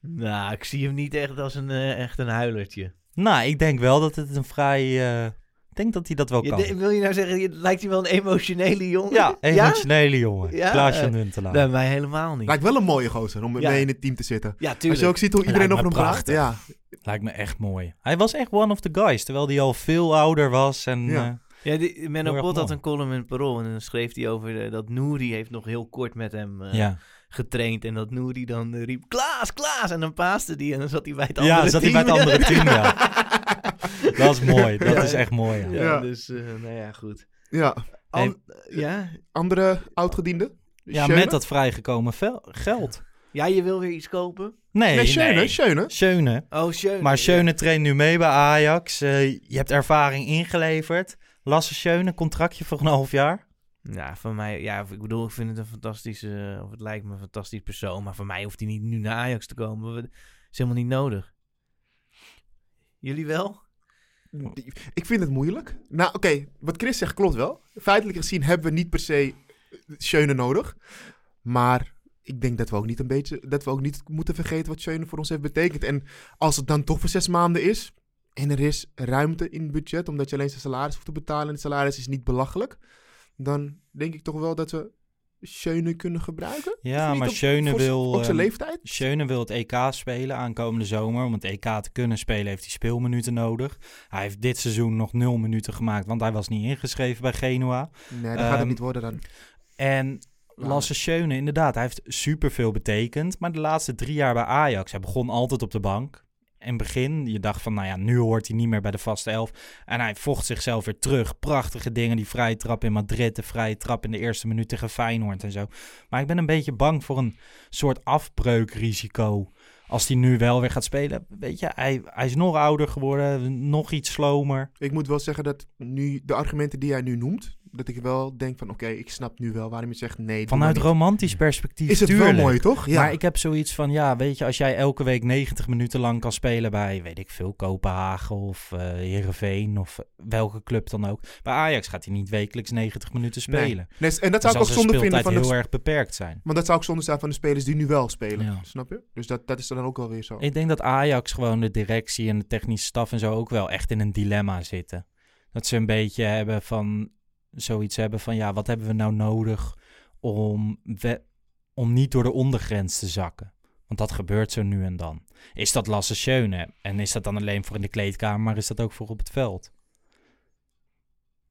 Nou, ik zie hem niet echt als een, eh, echt een huilertje. Nou, ik denk wel dat het een vrij eh, Ik denk dat hij dat wel kan. wil je nou zeggen, je- lijkt hij wel een emotionele jongen? Ja, emotionele jongen. Ja? Klaas-Jan Eh, Huntelaar. Bij mij helemaal niet. Lijkt wel een mooie gozer om Ja. mee in het team te zitten. ja, Als tuurlijk. je ook ziet hoe iedereen over me hem praat. prachtig. Ja. Lijkt me echt mooi. Hij was echt one of the guys, terwijl hij al veel ouder was. En, Ja. eh, Ja, die, Menno Pot had een column in het Parool en dan schreef hij over eh, dat Nouri heeft nog heel kort met hem eh, ja. getraind. En dat Nouri dan riep, Klaas, Klaas! En dan paaste die en dan zat hij bij het andere ja, zat hij team. bij het andere *laughs* team, ja. *laughs* Dat is mooi. Dat Ja. is echt mooi, ja. Ja, Ja. dus, eh, nou ja, goed. ja. An- ja? Andere oudgediende? Ja, Schöne? met dat vrijgekomen geld. ja, je wil weer iets kopen? Nee, Nee, Schöne, nee. Schöne. Schöne. Oh, Schöne. Maar Schöne traint nu mee bij Ajax. Eh, je hebt ervaring ingeleverd. Lasse Schöne, contractje voor een half jaar. Ja, voor mij, ja, ik bedoel, ik vind het een fantastische, of het lijkt me een fantastisch persoon, maar voor mij hoeft hij niet nu naar Ajax te komen. Dat is helemaal niet nodig. Jullie wel? Ik vind het moeilijk. Nou, oké, wat Chris zegt klopt wel. Feitelijk gezien hebben we niet per se Schöne nodig. Maar ik denk dat we ook niet een beetje, dat we ook niet moeten vergeten wat Schöne voor ons heeft betekend. En als het dan toch voor zes maanden is, en er is ruimte in het budget, omdat je alleen zijn salaris hoeft te betalen en het salaris is niet belachelijk, dan denk ik toch wel dat we Schöne kunnen gebruiken. Ja, maar Op- Schöne wil, Ook zijn ehm, leeftijd. Schöne wil het EK spelen aankomende zomer. Om het EK te kunnen spelen heeft hij speelminuten nodig. Hij heeft dit seizoen nog nul minuten gemaakt, want hij was niet ingeschreven bij Genua. Nee, dat gaat het ehm, niet worden dan. En Lasse Schöne, inderdaad, hij heeft superveel betekend. Maar de laatste drie jaar bij Ajax, hij begon altijd op de bank. In het begin, je dacht van, nou ja, nu hoort hij niet meer bij de vaste elf. En hij vocht zichzelf weer terug. Prachtige dingen, die vrije trap in Madrid, de vrije trap in de eerste minuut tegen Feyenoord en zo. Maar ik ben een beetje bang voor een soort afbreukrisico. Als hij nu wel weer gaat spelen. Weet je, hij, hij is nog ouder geworden, nog iets slomer. Ik moet wel zeggen dat nu de argumenten die hij nu noemt, dat ik wel denk van oké, ik snap nu wel waarom je zegt nee. Vanuit maar romantisch perspectief is het tuurlijk. wel mooi, toch? Ja. Maar ik heb zoiets van, ja, weet je, als jij elke week 90 minuten lang kan spelen bij, weet ik veel, Kopenhagen of eh Heerenveen of welke club dan ook. Bij Ajax gaat hij niet wekelijks 90 minuten spelen. Nee, en dat Dan zou ik ook zonde vinden van de, heel erg beperkt zijn. want dat zou ook zonde zijn van de spelers die nu wel spelen. Ja. Snap je? Dus dat, dat is dan ook wel weer zo. Ik denk dat Ajax gewoon de directie en de technische staf en zo ook wel echt in een dilemma zitten. Dat ze een beetje hebben van, zoiets hebben van, ja, wat hebben we nou nodig om, we, om niet door de ondergrens te zakken? Want dat gebeurt zo nu en dan. Is dat Lasse Schöne? En is dat dan alleen voor in de kleedkamer, maar is dat ook voor op het veld?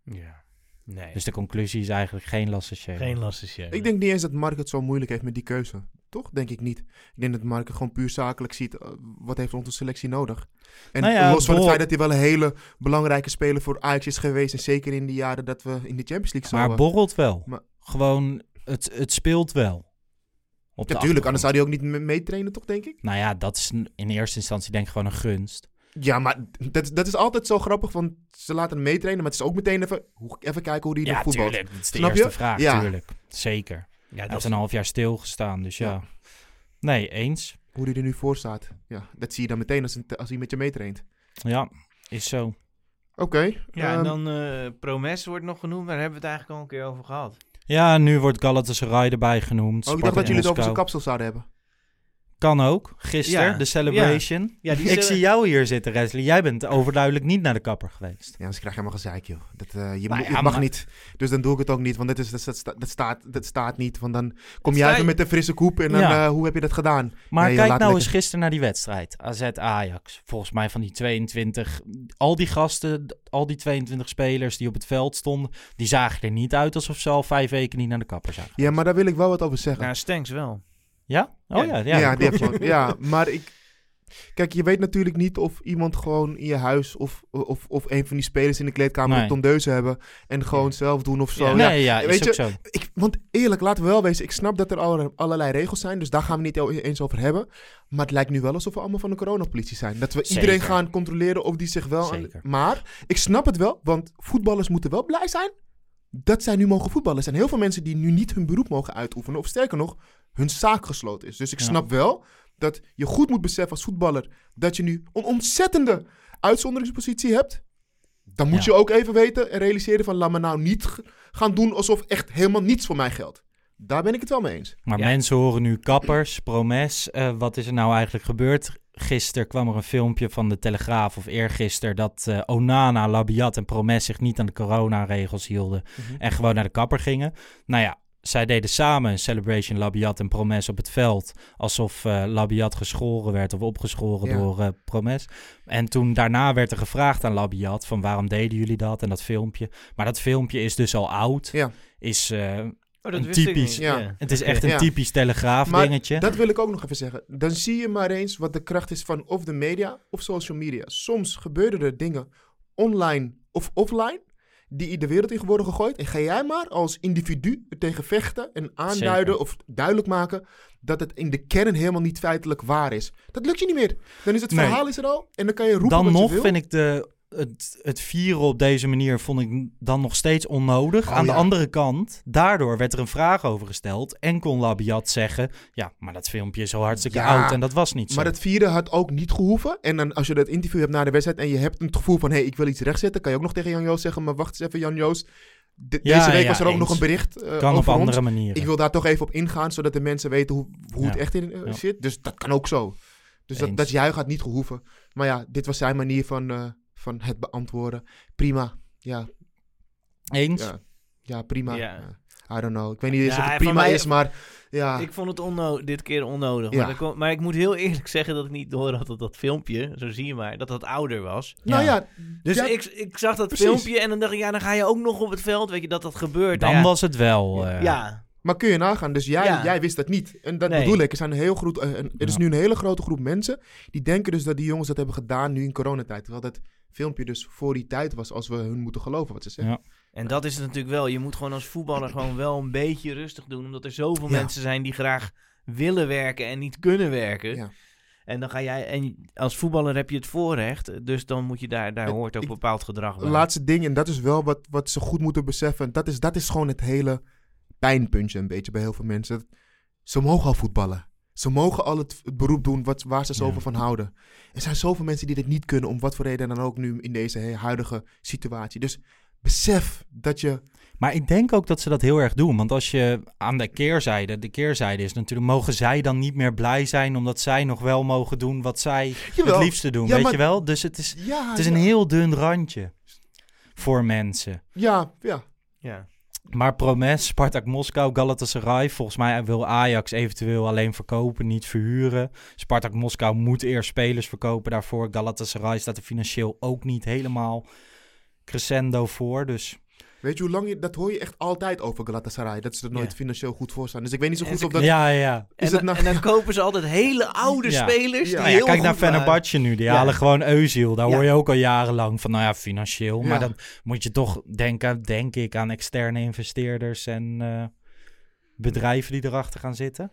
Ja. Nee, Dus de conclusie is eigenlijk geen Lasse Schöne. geen lastig Schöne. Ik denk niet eens dat Mark het zo moeilijk heeft met die keuze. Toch? Denk ik niet. Ik denk dat Mark het gewoon puur zakelijk ziet. eh, wat heeft onze selectie nodig? En Nou ja, los van het feit dat hij wel een hele belangrijke speler voor Ajax is geweest. En zeker in die jaren dat we in de Champions League maar zouden. borrelt wel. Maar- Gewoon, het, het speelt wel. Natuurlijk, anders zou hij ook niet me- meetrainen, toch, denk ik? Nou ja, dat is in eerste instantie denk ik gewoon een gunst. Ja, maar dat, dat is altijd zo grappig, want ze laten hem meetrainen. Maar het is ook meteen even, even kijken hoe hij Ja, voetbalt. tuurlijk. Dat is de Snap eerste je? vraag, Ja. tuurlijk. Zeker. Ja, dat heeft is een half jaar stilgestaan, dus ja. Ja. Nee, eens. Hoe hij er nu voor staat. Ja, dat zie je dan meteen als, een- als hij met je meetraint. Ja, is zo. Oké. Ja, en ehm, dan eh Promes wordt nog genoemd, maar daar hebben we het eigenlijk al een keer over gehad. Ja, nu wordt Galatasaray erbij genoemd. oh, ik dacht dat jullie het over zijn kapsel zouden hebben. Kan ook. Gisteren, Ja. de celebration. Ja, die Ik zie jou hier zitten, Wesley. Jij bent overduidelijk niet naar de kapper geweest. Ja, anders krijg je helemaal gezeik, joh. Dat, eh, je ja, het mag maar- niet. Dus dan doe ik het ook niet, want dat, is, dat, dat, sta- dat, staat, dat staat niet. Want dan kom jij even met een frisse koep en dan, Ja. eh, hoe heb je dat gedaan? Maar Nee, kijk laat nou eens gisteren naar die wedstrijd. AZ-Ajax. Volgens mij van die 22... Al die gasten, al die 22 spelers die op het veld stonden... die zagen er niet uit alsof ze al vijf weken niet naar de kapper zagen. Ja, maar daar wil ik wel wat over zeggen. Nou, Stanks wel. Ja? Oh ja, ja. Ja, dat die klopt. heeft *laughs* gewoon- ja, maar ik... Kijk, je weet natuurlijk niet of iemand gewoon in je huis of, of, of een van die spelers in de kleedkamer Nee. een tondeuze hebben en gewoon zelf doen of zo. Ja. Ja, Nee, ja, is weet ook je, zo. ik, want eerlijk, laten we wel wezen, ik snap dat er alle- allerlei regels zijn, dus daar gaan we niet eens over hebben. Maar het lijkt nu wel alsof we allemaal van de coronapolitie zijn. Dat we iedereen gaan controleren of die zich wel... Zeker. maar ik snap het wel, want voetballers moeten wel blij zijn dat zij nu mogen voetballen. Er zijn heel veel mensen die nu niet hun beroep mogen uitoefenen, of sterker nog, hun zaak gesloten is. Dus ik Ja. snap wel dat je goed moet beseffen als voetballer dat je nu een ontzettende uitzonderingspositie hebt. Dan moet Ja. je ook even weten en realiseren van laat me nou niet gaan doen alsof echt helemaal niets voor mij geldt. Daar ben ik het wel mee eens. Maar Ja. mensen horen nu kappers, promes. eh, wat is er nou eigenlijk gebeurd? gisteren kwam er een filmpje van de Telegraaf of eergisteren dat eh, Onana, Labiat en Promes zich niet aan de coronaregels hielden Mhm. en gewoon naar de kapper gingen. Nou ja, zij deden samen een celebration Labiat en Promes op het veld. Alsof eh, Labiat geschoren werd of opgeschoren Ja. door eh, Promes. En toen daarna werd er gevraagd aan Labiat van waarom deden jullie dat en dat filmpje. Maar dat filmpje is dus al oud. Ja. Is, eh, Oh, dat Een typisch- ja. het is echt een Ja. typisch telegraaf Maar dingetje. Dat wil ik ook nog even zeggen. Dan zie je maar eens wat de kracht is van of de media of social media. Soms gebeuren er dingen online of offline die de wereld in worden gegooid. En ga jij maar als individu er tegen vechten en aanduiden Zeker. of duidelijk maken dat het in de kern helemaal niet feitelijk waar is. Dat lukt je niet meer. Dan is het Nee. verhaal is er al en dan kan je roepen dan wat nog je wil. vind ik de, het, het vieren op deze manier vond ik dan nog steeds onnodig. Oh, Aan de andere kant, daardoor werd er een vraag over gesteld. En kon Labiat zeggen, ja, maar dat filmpje is al hartstikke Ja, oud. En dat was niet zo. Maar het vierde had ook niet gehoeven. En dan als je dat interview hebt na de wedstrijd en je hebt het gevoel van... hé, hey, ik wil iets rechtzetten, kan je ook nog tegen Jan Joost zeggen... maar wacht eens even Jan. De- Ja, deze week was er ook eens. nog een bericht eh, kan op andere manieren. Ik wil daar toch even op ingaan, zodat de mensen weten hoe, hoe het echt in eh, zit. Dus dat kan ook zo. Dus dat, Eens. dat juich had niet gehoeven. Maar ja, dit was zijn manier van, eh, van het beantwoorden. Prima. Ja, Eens? ja, ja prima. Ja. Eh, I don't know. Ik weet niet eens Ja, of het prima mij- is, maar ja. Ik vond het onno- dit keer onnodig. Ja. Maar, maar ik moet heel eerlijk *laughs* zeggen dat ik niet door had dat dat filmpje, zo zie je maar, dat dat ouder was. nou Ja. Dus ja, ik, ik zag dat precies. filmpje en dan dacht ik, ja, dan ga je ook nog op het veld, weet je, dat dat gebeurt. Dan Nou ja, was het wel... eh, ja, Maar kun je nagaan, dus jij, Ja. jij wist dat niet. En dat Nee. bedoel ik, er, zijn een heel groot, eh, een- er is Ja. nu een hele grote groep mensen die denken dus dat die jongens dat hebben gedaan nu in coronatijd. Terwijl dat filmpje dus voor die tijd was, als we hun moeten geloven wat ze zeggen. Ja. en dat is het natuurlijk wel. Je moet gewoon als voetballer *clears throat* gewoon wel een beetje rustig doen, omdat er zoveel Ja. mensen zijn die graag willen werken en niet kunnen werken. Ja. En dan ga jij, en als voetballer heb je het voorrecht, dus dan moet je daar, daar En hoort ook ik- bepaald gedrag bij. Laatste ding, en dat is wel wat, wat ze goed moeten beseffen. Dat is, dat is gewoon het hele pijnpuntje een beetje bij heel veel mensen. Ze mogen al voetballen. Ze mogen al het, het beroep doen wat, waar ze zoveel Ja. van houden. Er zijn zoveel mensen die dit niet kunnen, om wat voor reden dan ook nu in deze he- huidige situatie. Dus besef dat je Maar ik denk ook dat ze dat heel erg doen. Want als je aan de keerzijde, de keerzijde is natuurlijk, mogen zij dan niet meer blij zijn omdat zij nog wel mogen doen wat zij Jawel. het liefste doen, Ja, weet maar- je wel? Dus het is, Ja, het is een heel dun randje voor mensen. Ja, ja. Ja. Maar Promes, Spartak Moskou, Galatasaray, volgens mij wil Ajax eventueel alleen verkopen, niet verhuren. Spartak Moskou moet eerst spelers verkopen daarvoor. Galatasaray staat er financieel ook niet helemaal crescendo voor, dus... Weet je hoe lang je... Dat hoor je echt altijd over Galatasaray. Dat ze er nooit Ja. financieel goed voor staan. Dus ik weet niet zo En goed ze- of dat... Ja, ja. En, Is dan, het nou- en dan kopen ze altijd hele oude Ja. spelers. Ja. Die Nou ja, heel kijk naar. Fenerbahce nu. Die Ja. halen gewoon Eusiel. Daar Ja. hoor je ook al jarenlang van, nou ja, financieel. Maar dan moet je toch denken, denk ik, aan externe investeerders en eh, bedrijven die erachter gaan zitten.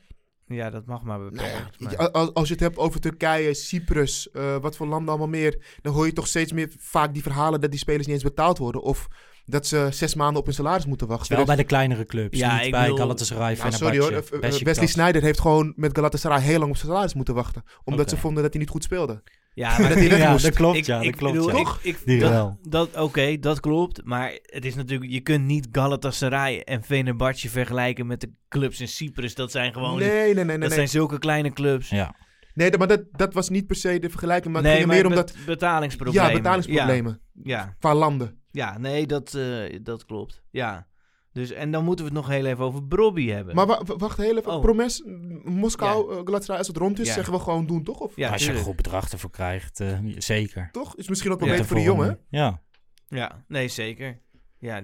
Ja, dat mag maar Nou beperkt. ja, maar- als, als je het hebt over Turkije, Cyprus, eh, wat voor landen allemaal meer, dan hoor je toch steeds meer vaak die verhalen dat die spelers niet eens betaald worden. Of dat ze zes maanden op hun salaris moeten wachten. Wel Dus- bij de kleinere clubs, Ja, niet ik bij bedoel- Galatasaray, Nou, sorry hoor, eh, eh. Wesley Sneijder heeft gewoon met Galatasaray heel lang op zijn salaris moeten wachten. Omdat ze vonden dat hij niet goed speelde. Ja, maar dat *laughs* Ja, dat klopt, ik, ja, ik dat klopt. bedoel, ja. ik- ik- Die dat, wel. dat, Oké, dat klopt. Maar het is natuurlijk, je kunt niet Galatasaray en Fenerbahce vergelijken met de clubs in Cyprus. Dat zijn gewoon, Nee, nee, nee, nee. dat nee. zijn zulke kleine clubs. Ja. Nee, maar dat, dat was niet per se de vergelijking. Maar het nee, ging maar er meer om bet- dat... betalingsproblemen. Ja, betalingsproblemen. Ja, ja, Qua landen. ja, nee, dat, eh, dat klopt. Ja. Dus, en dan moeten we het nog heel even over Brobby hebben. Maar wa- wa- wacht heel even. Oh. Promes, Moskou, eh, Galatasaray, als het rond is, Ja. zeggen we gewoon doen, toch? Of, ja, Als je een tuurlijk. goed bedrag ervoor krijgt, eh, zeker. Toch? Is misschien ook wel Ja, beter voor de jongen. hè? Ja. Ja, nee, zeker. Ja,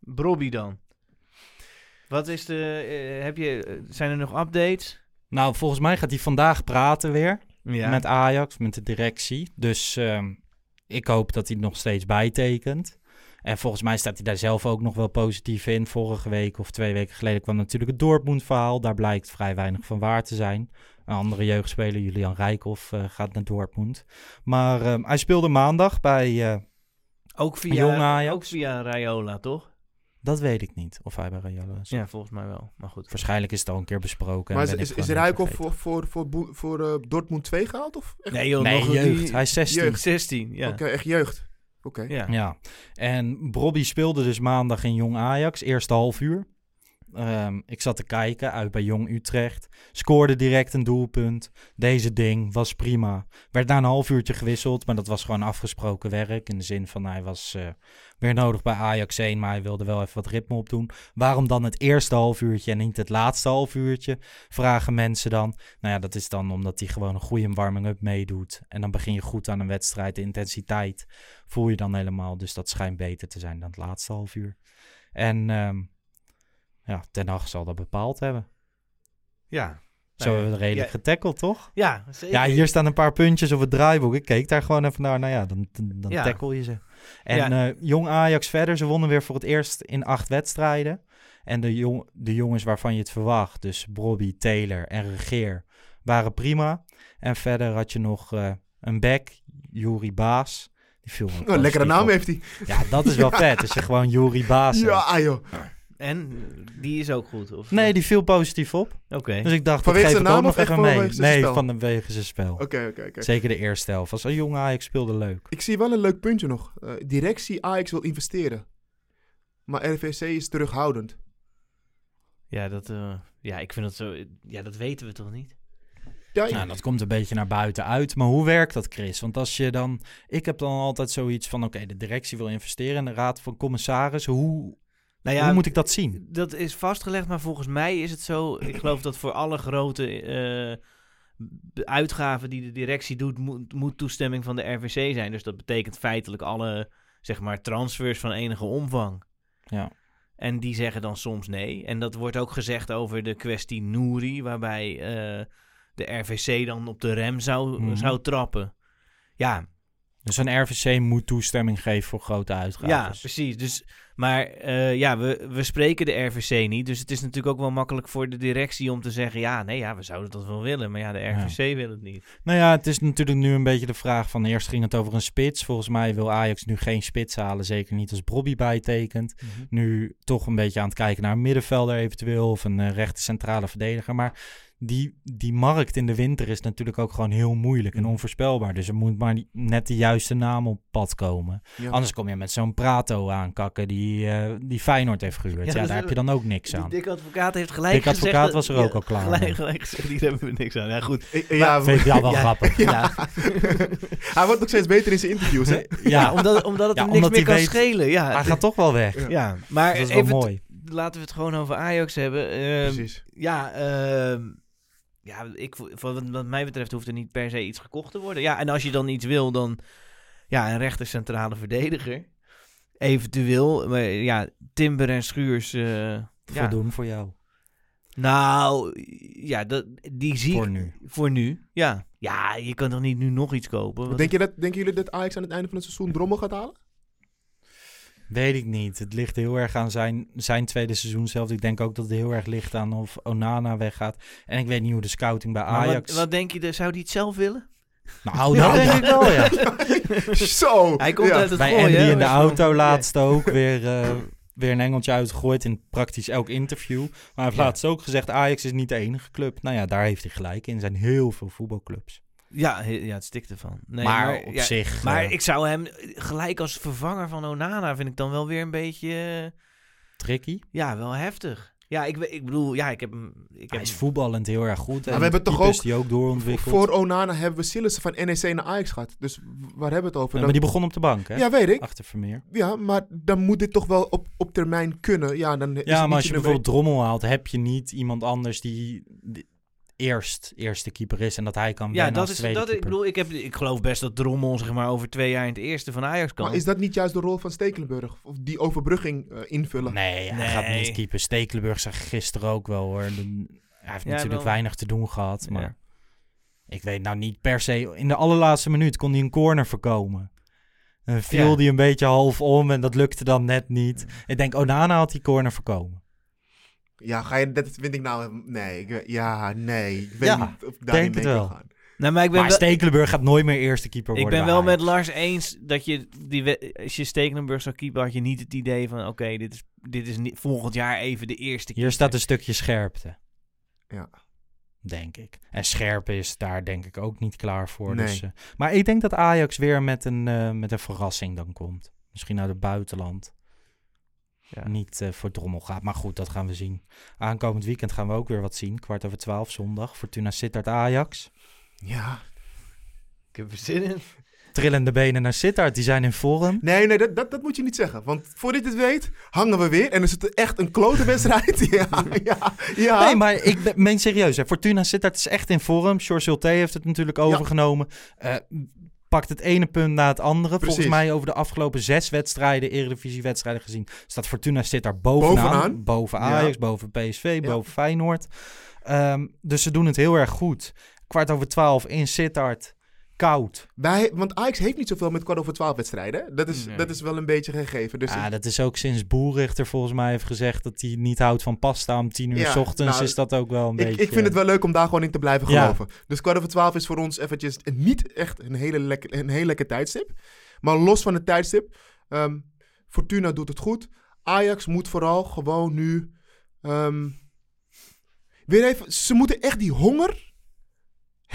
Brobby dan. Wat is de, eh, heb je, eh, zijn er nog updates? Nou, volgens mij gaat hij vandaag praten weer. Ja. met Ajax, met de directie. Dus ehm, ik hoop dat hij er nog steeds bijtekent. En volgens mij staat hij daar zelf ook nog wel positief in. Vorige week of twee weken geleden kwam natuurlijk het Dortmund-verhaal. Daar blijkt vrij weinig van waar te zijn. Een andere jeugdspeler, Julian Rijkhoff, eh, gaat naar Dortmund. Maar ehm, hij speelde maandag bij... eh, ook, Jong via, Ajax. ook via Raiola, toch? dat weet ik niet, of hij bij Rayola is. Ja, volgens mij wel. Maar goed. Waarschijnlijk is het al een keer besproken. en Maar is, is, is Rijkoff voor, voor, voor, voor eh, Dortmund 2 gehaald? Of echt, Nee, joh, Nee, nog jeugd. die- Hij is 16. Jeugd. 16, ja. Oké, echt jeugd. Oké. ja. Ja, en Brobby speelde dus maandag in Jong Ajax, eerste half uur. Ehm, ik zat te kijken uit bij Jong Utrecht. Scoorde direct een doelpunt. Deze ding was prima. Werd na een half uurtje gewisseld, maar dat was gewoon afgesproken werk. In de zin van hij was eh, weer nodig bij Ajax 1, maar hij wilde wel even wat ritme opdoen. Waarom dan het eerste half uurtje en niet het laatste half uurtje? Vragen mensen dan. Nou ja, dat is dan omdat hij gewoon een goede warming-up meedoet. En dan begin je goed aan een wedstrijd. De intensiteit voel je dan helemaal. Dus dat schijnt beter te zijn dan het laatste half uur. En ehm, ja, Ten Hag zal dat bepaald hebben. Ja. Zo hebben we ja, redelijk ja, getackeld, toch? Ja, zeker. Ja, hier staan een paar puntjes op het draaiboek. Ik keek daar gewoon even naar. Nou ja, dan, dan, dan Ja. tackle je ze. En Ja. eh, jong Ajax verder. Ze wonnen weer voor het eerst in acht wedstrijden. En de, jong, de jongens waarvan je het verwacht, dus Bobby, Taylor en Regeer, waren prima. En verder had je nog eh, een back, Juri Baas. Die viel me positief lekkere naam op. heeft hij. Ja, dat is wel *laughs* vet. Als je gewoon Juri Baas. Ja, ah, joh. En die is ook goed? Of? Nee, die viel positief op. Oké. Dus ik dacht, Vanwege dat geef ik ook naam nog even mee. Nee, spel? vanwege zijn spel. Oké, oké, oké. Zeker de eerste helft. Als een jonge Ajax speelde leuk. Ik zie wel een leuk puntje nog. Eh, directie Ajax wil investeren. Maar RVC is terughoudend. Ja, dat, eh, ja, ik vind dat zo... Ja, dat weten we toch niet? Ja, Nou, dat komt een beetje naar buiten uit. Maar hoe werkt dat, Chris? Want als je dan... Ik heb dan altijd zoiets van... Oké, de directie wil investeren in de raad van commissarissen. Hoe, Nou ja, hoe moet ik dat zien? Dat is vastgelegd, maar volgens mij is het zo. Ik geloof dat voor alle grote eh, uitgaven die de directie doet, moet, moet toestemming van de RVC zijn. Dus dat betekent feitelijk alle zeg maar, transfers van enige omvang. Ja. En die zeggen dan soms nee. En dat wordt ook gezegd over de kwestie Nouri, waarbij eh, de RVC dan op de rem zou, Mhm. zou trappen. Ja, Dus een RVC moet toestemming geven voor grote uitgaven. Ja, precies. Dus, maar eh, ja, we, we spreken de RVC niet. Dus het is natuurlijk ook wel makkelijk voor de directie om te zeggen... ja, nee, ja, we zouden dat wel willen. Maar ja, de RVC wil het niet. Nou ja, het is natuurlijk nu een beetje de vraag van... Eerst ging het over een spits. Volgens mij wil Ajax nu geen spits halen. Zeker niet als Bobby bijtekent. Nu toch een beetje aan het kijken naar een middenvelder eventueel... of een eh, rechte centrale verdediger. Maar die, die markt in de winter is natuurlijk ook gewoon heel moeilijk en onvoorspelbaar. Dus er moet maar die- net de juiste naam op pad komen. Ja. Anders kom je met zo'n Prato aankakken die, eh, die Feyenoord heeft gehuurd. Ja, dat is- daar heb je dan ook niks aan. Die dikke advocaat heeft gelijk Dick gezegd... Advocaat dat- was er ja, ook al klaar mee. Gelijk, gelijk gezegd, hier hebben we niks aan. Ja, goed. Eh, eh, ja, Vind ik jou wel Ja. grappig. Ja, *laughs* hij wordt nog steeds beter in zijn interviews, hè? *laughs* ja omdat, omdat het Ja, hem niks omdat meer kan weet- schelen. Ja, Hij gaat toch wel weg. Ja. ja. maar Dat is wel even... mooi. Laten we het gewoon over Ajax hebben. Ehm, Precies. Ja, ehm, ja ik, wat, wat mij betreft hoeft er niet per se iets gekocht te worden. Ja, en als je dan iets wil, dan ja, een rechter centrale verdediger. Eventueel, maar ja, Timber en Schuurs. eh, ja. Voldoen voor jou. Nou, ja, dat, die zie Voor ik nu. voor nu. Ja. ja, je kan toch niet nu nog iets kopen? Wat- Denk je dat, denken jullie dat Ajax aan het einde van het seizoen Drommel gaat halen? Weet ik niet. Het ligt heel erg aan zijn, zijn tweede seizoen zelf. Ik denk ook dat het heel erg ligt aan of Onana weggaat. En ik weet niet hoe de scouting bij Maar Ajax... Wat, wat denk je, de- zou die het zelf willen? Nou, *laughs* dat denk ik wel, ja. *laughs* Zo! Hij komt ja. uit het Bij gooien. Andy hè? in de auto laatst ook weer, eh, weer een engeltje uitgegooid in praktisch elk interview. Maar hij heeft Ja. laatst ook gezegd, Ajax is niet de enige club. Nou ja, daar heeft hij gelijk in. Er zijn heel veel voetbalclubs. Ja, ja, het stikt ervan. Nee, maar, op ja, zich... Maar eh, ik zou hem gelijk als vervanger van Onana vind ik dan wel weer een beetje, eh, tricky. ja, wel heftig. Ja, ik, we- ik bedoel, ja, ik heb hem. Ik heb Hij is voetballend heel erg goed. En we hebben toch ook die ook doorontwikkeld. Voor Onana hebben we Sillissen van NEC naar Ajax gehad. Dus waar hebben we het over? Ja, Dan- maar die begon op de bank, hè? Ja, weet ik. Achter Vermeer. Ja, maar dan moet dit toch wel op, op termijn kunnen. Ja, dan is Ja, maar als je bijvoorbeeld Drommel haalt, heb je niet iemand anders die, die eerst eerste keeper is en dat hij kan ja, dat als is. tweede Dat, ik bedoel, ik, heb, ik geloof best dat Drommel, zeg maar, over twee jaar in het eerste van Ajax kan. Maar is dat niet juist de rol van Stekelenburg? Of die overbrugging eh, invullen? Nee, hij Nee. gaat niet keeper. Stekelenburg zag gisteren ook wel hoor. De- hij heeft Ja, natuurlijk wel. weinig te doen gehad, maar Ja. ik weet nou niet per se. In de allerlaatste minuut kon hij een corner voorkomen. En viel Ja. hij een beetje half om en dat lukte dan net niet. Ik denk, Onana had die corner voorkomen. Ja, ga je, dat vind ik nou... Nee, ik, ja, nee. Ik weet Ja, niet of ik daar denk mee wel. kan gaan. Nou, maar ik ben Maar wel, Stekelenburg gaat nooit meer eerste keeper ik worden. ben bij wel met. Lars eens dat je die als je Stekelenburg zou keeper, had je niet het idee van oké, dit is dit is niet, volgend jaar even de eerste. Hier staat een stukje scherpte. Ja. Denk ik. En scherpe is daar denk ik ook niet klaar voor. Nee. Dus, eh, maar ik denk dat Ajax weer met een, eh, met een verrassing dan komt. Misschien uit het buitenland. Ja. niet eh, voor drommel gaat. Maar goed, dat gaan we zien. Aankomend weekend gaan we ook weer wat zien. Kwart over twaalf zondag. Fortuna Sittard Ajax. Ja. Ik heb er zin in. Trillende benen naar Sittard. Die zijn in vorm. Nee, nee, dat, dat, dat moet je niet zeggen. Want voordat je het weet, hangen we weer. En is het echt een klote wedstrijd. *laughs* ja, ja, ja. Nee, maar ik ben- meen serieus. Hè. Fortuna Sittard is echt in vorm. George Ulte heeft het natuurlijk overgenomen. Eh, pakt het ene punt na het andere. Volgens mij over de afgelopen zes wedstrijden, Eredivisie-wedstrijden gezien, staat Fortuna Sittard bovenaan. Bovenaan. Boven Ja. Ajax, boven PSV, Ja. boven Feyenoord. Ehm, dus ze doen het heel erg goed. Kwart over twaalf in Sittard. Koud. Wij, want Ajax heeft niet zoveel met kwart over twaalf wedstrijden. Dat is, Nee. dat is wel een beetje gegeven. Dus ah, dat is ook sinds Boerichter volgens mij heeft gezegd dat hij niet houdt van pasta om tien uur Ja, s ochtends. nou, is dat ook wel een ik, beetje... ik vind het wel leuk om daar gewoon in te blijven Ja. geloven. Dus kwart over twaalf is voor ons eventjes niet echt een hele lekker, een heel lekker tijdstip. Maar los van het tijdstip, ehm, Fortuna doet het goed. Ajax moet vooral gewoon nu... ehm, weer even, ze moeten echt die honger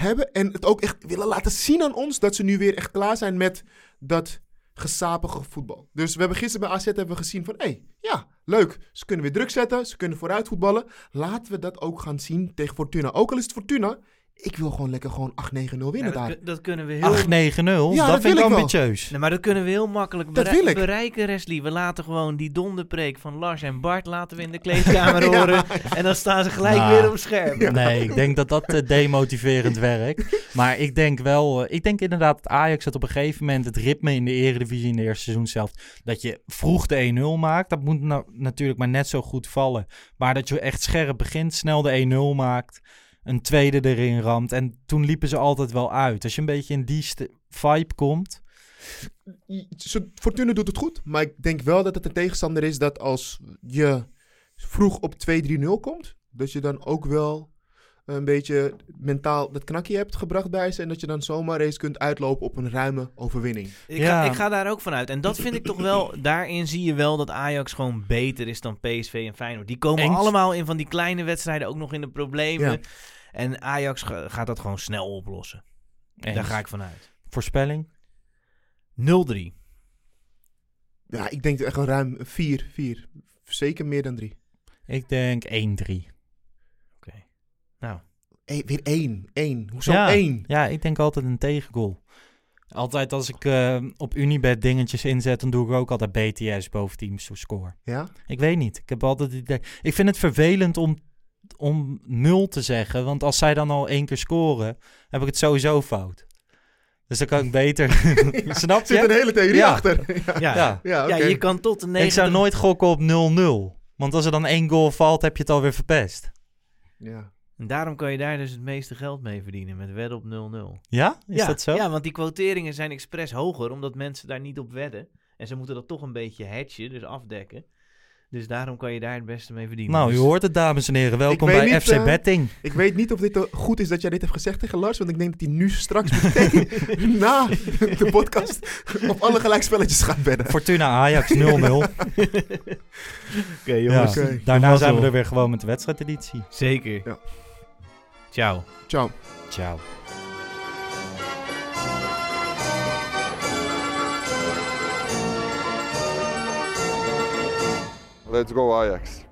hebben en het ook echt willen laten zien aan ons dat ze nu weer echt klaar zijn met dat gesapige voetbal. Dus we hebben gisteren bij AZ hebben we gezien van, hé, hey, ja, leuk. Ze kunnen weer druk zetten, ze kunnen vooruit voetballen. Laten we dat ook gaan zien tegen Fortuna. Ook al is het Fortuna, ik wil gewoon lekker gewoon 8-9-0 winnen Ja, dat, daar. dat kunnen we heel... 8-9-0, Ja, dat, dat vind ik ambitieus. Nee, maar dat kunnen we heel makkelijk Dat wil ik. bereiken, Resli. We laten gewoon die donderpreek van Lars en Bart laten we in de kleedkamer *laughs* Ja. horen. En dan staan ze gelijk Nou, weer op scherp. *laughs* Nee, ik denk dat dat eh, demotiverend *laughs* werkt. Maar ik denk wel, eh, ik denk inderdaad dat Ajax het op een gegeven moment het ritme in de Eredivisie in de eerste seizoen zelf, dat je vroeg de 1-0 maakt. Dat moet nou natuurlijk maar net zo goed vallen. Maar dat je echt scherp begint, snel de 1-0 maakt, een tweede erin ramt. En toen liepen ze altijd wel uit. Als je een beetje in die vibe komt. Fortuna doet het goed, maar ik denk wel dat het een tegenstander is dat als je vroeg op 2-3-0 komt, dat je dan ook wel een beetje mentaal dat knakje hebt gebracht bij ze en dat je dan zomaar eens kunt uitlopen op een ruime overwinning. Ik, Ja. ga, ik ga daar ook vanuit. En dat vind ik toch wel... Daarin zie je wel dat Ajax gewoon beter is dan PSV en Feyenoord. Die komen Eens. allemaal in van die kleine wedstrijden ook nog in de problemen. Ja. En Ajax ga- gaat dat gewoon snel oplossen. Daar ga ik vanuit. Voorspelling? 0-3. Ja, ik denk echt een ruim 4, 4. Zeker meer dan 3. Ik denk 1-3. Nou, weer 1, 1. Hoezo ja, 1? Ja, ik denk altijd een tegengoal. Altijd als ik eh, op Unibet dingetjes inzet, dan doe ik ook altijd BTS boven teams to score. Ja? Ik weet niet. Ik heb altijd het idee. Ik vind het vervelend om, om nul te zeggen. Want als zij dan al één keer scoren, heb ik het sowieso fout. Dus dan kan ik beter. *laughs* Snap Er zit een je? hele theorie Ja. achter. ja, ja. Ja. ja, Ja, je kan tot de 90... Ik zou nooit gokken op 0-0. Want als er dan één goal valt, heb je het alweer verpest. Ja. En daarom kan je daar dus het meeste geld mee verdienen met wedden op 0-0. Ja? Is ja, dat zo? Ja, want die quoteringen zijn expres hoger, omdat mensen daar niet op wedden. En ze moeten dat toch een beetje hatchen, dus afdekken. Dus daarom kan je daar het beste mee verdienen. Nou, u Dus- hoort het, dames en heren. Welkom bij niet, FC eh, Betting. Ik weet niet of dit goed is dat jij dit hebt gezegd tegen Lars, want ik denk dat hij nu straks meteen *laughs* na de podcast op alle gelijkspelletjes gaat bedden. Fortuna Ajax 0-0. *laughs* Oké, jongens. Oké. Daarna zijn we er weer gewoon met de wedstrijdeditie. Zeker. Ja. Ciao. Ciao. Ciao. Let's go Ajax.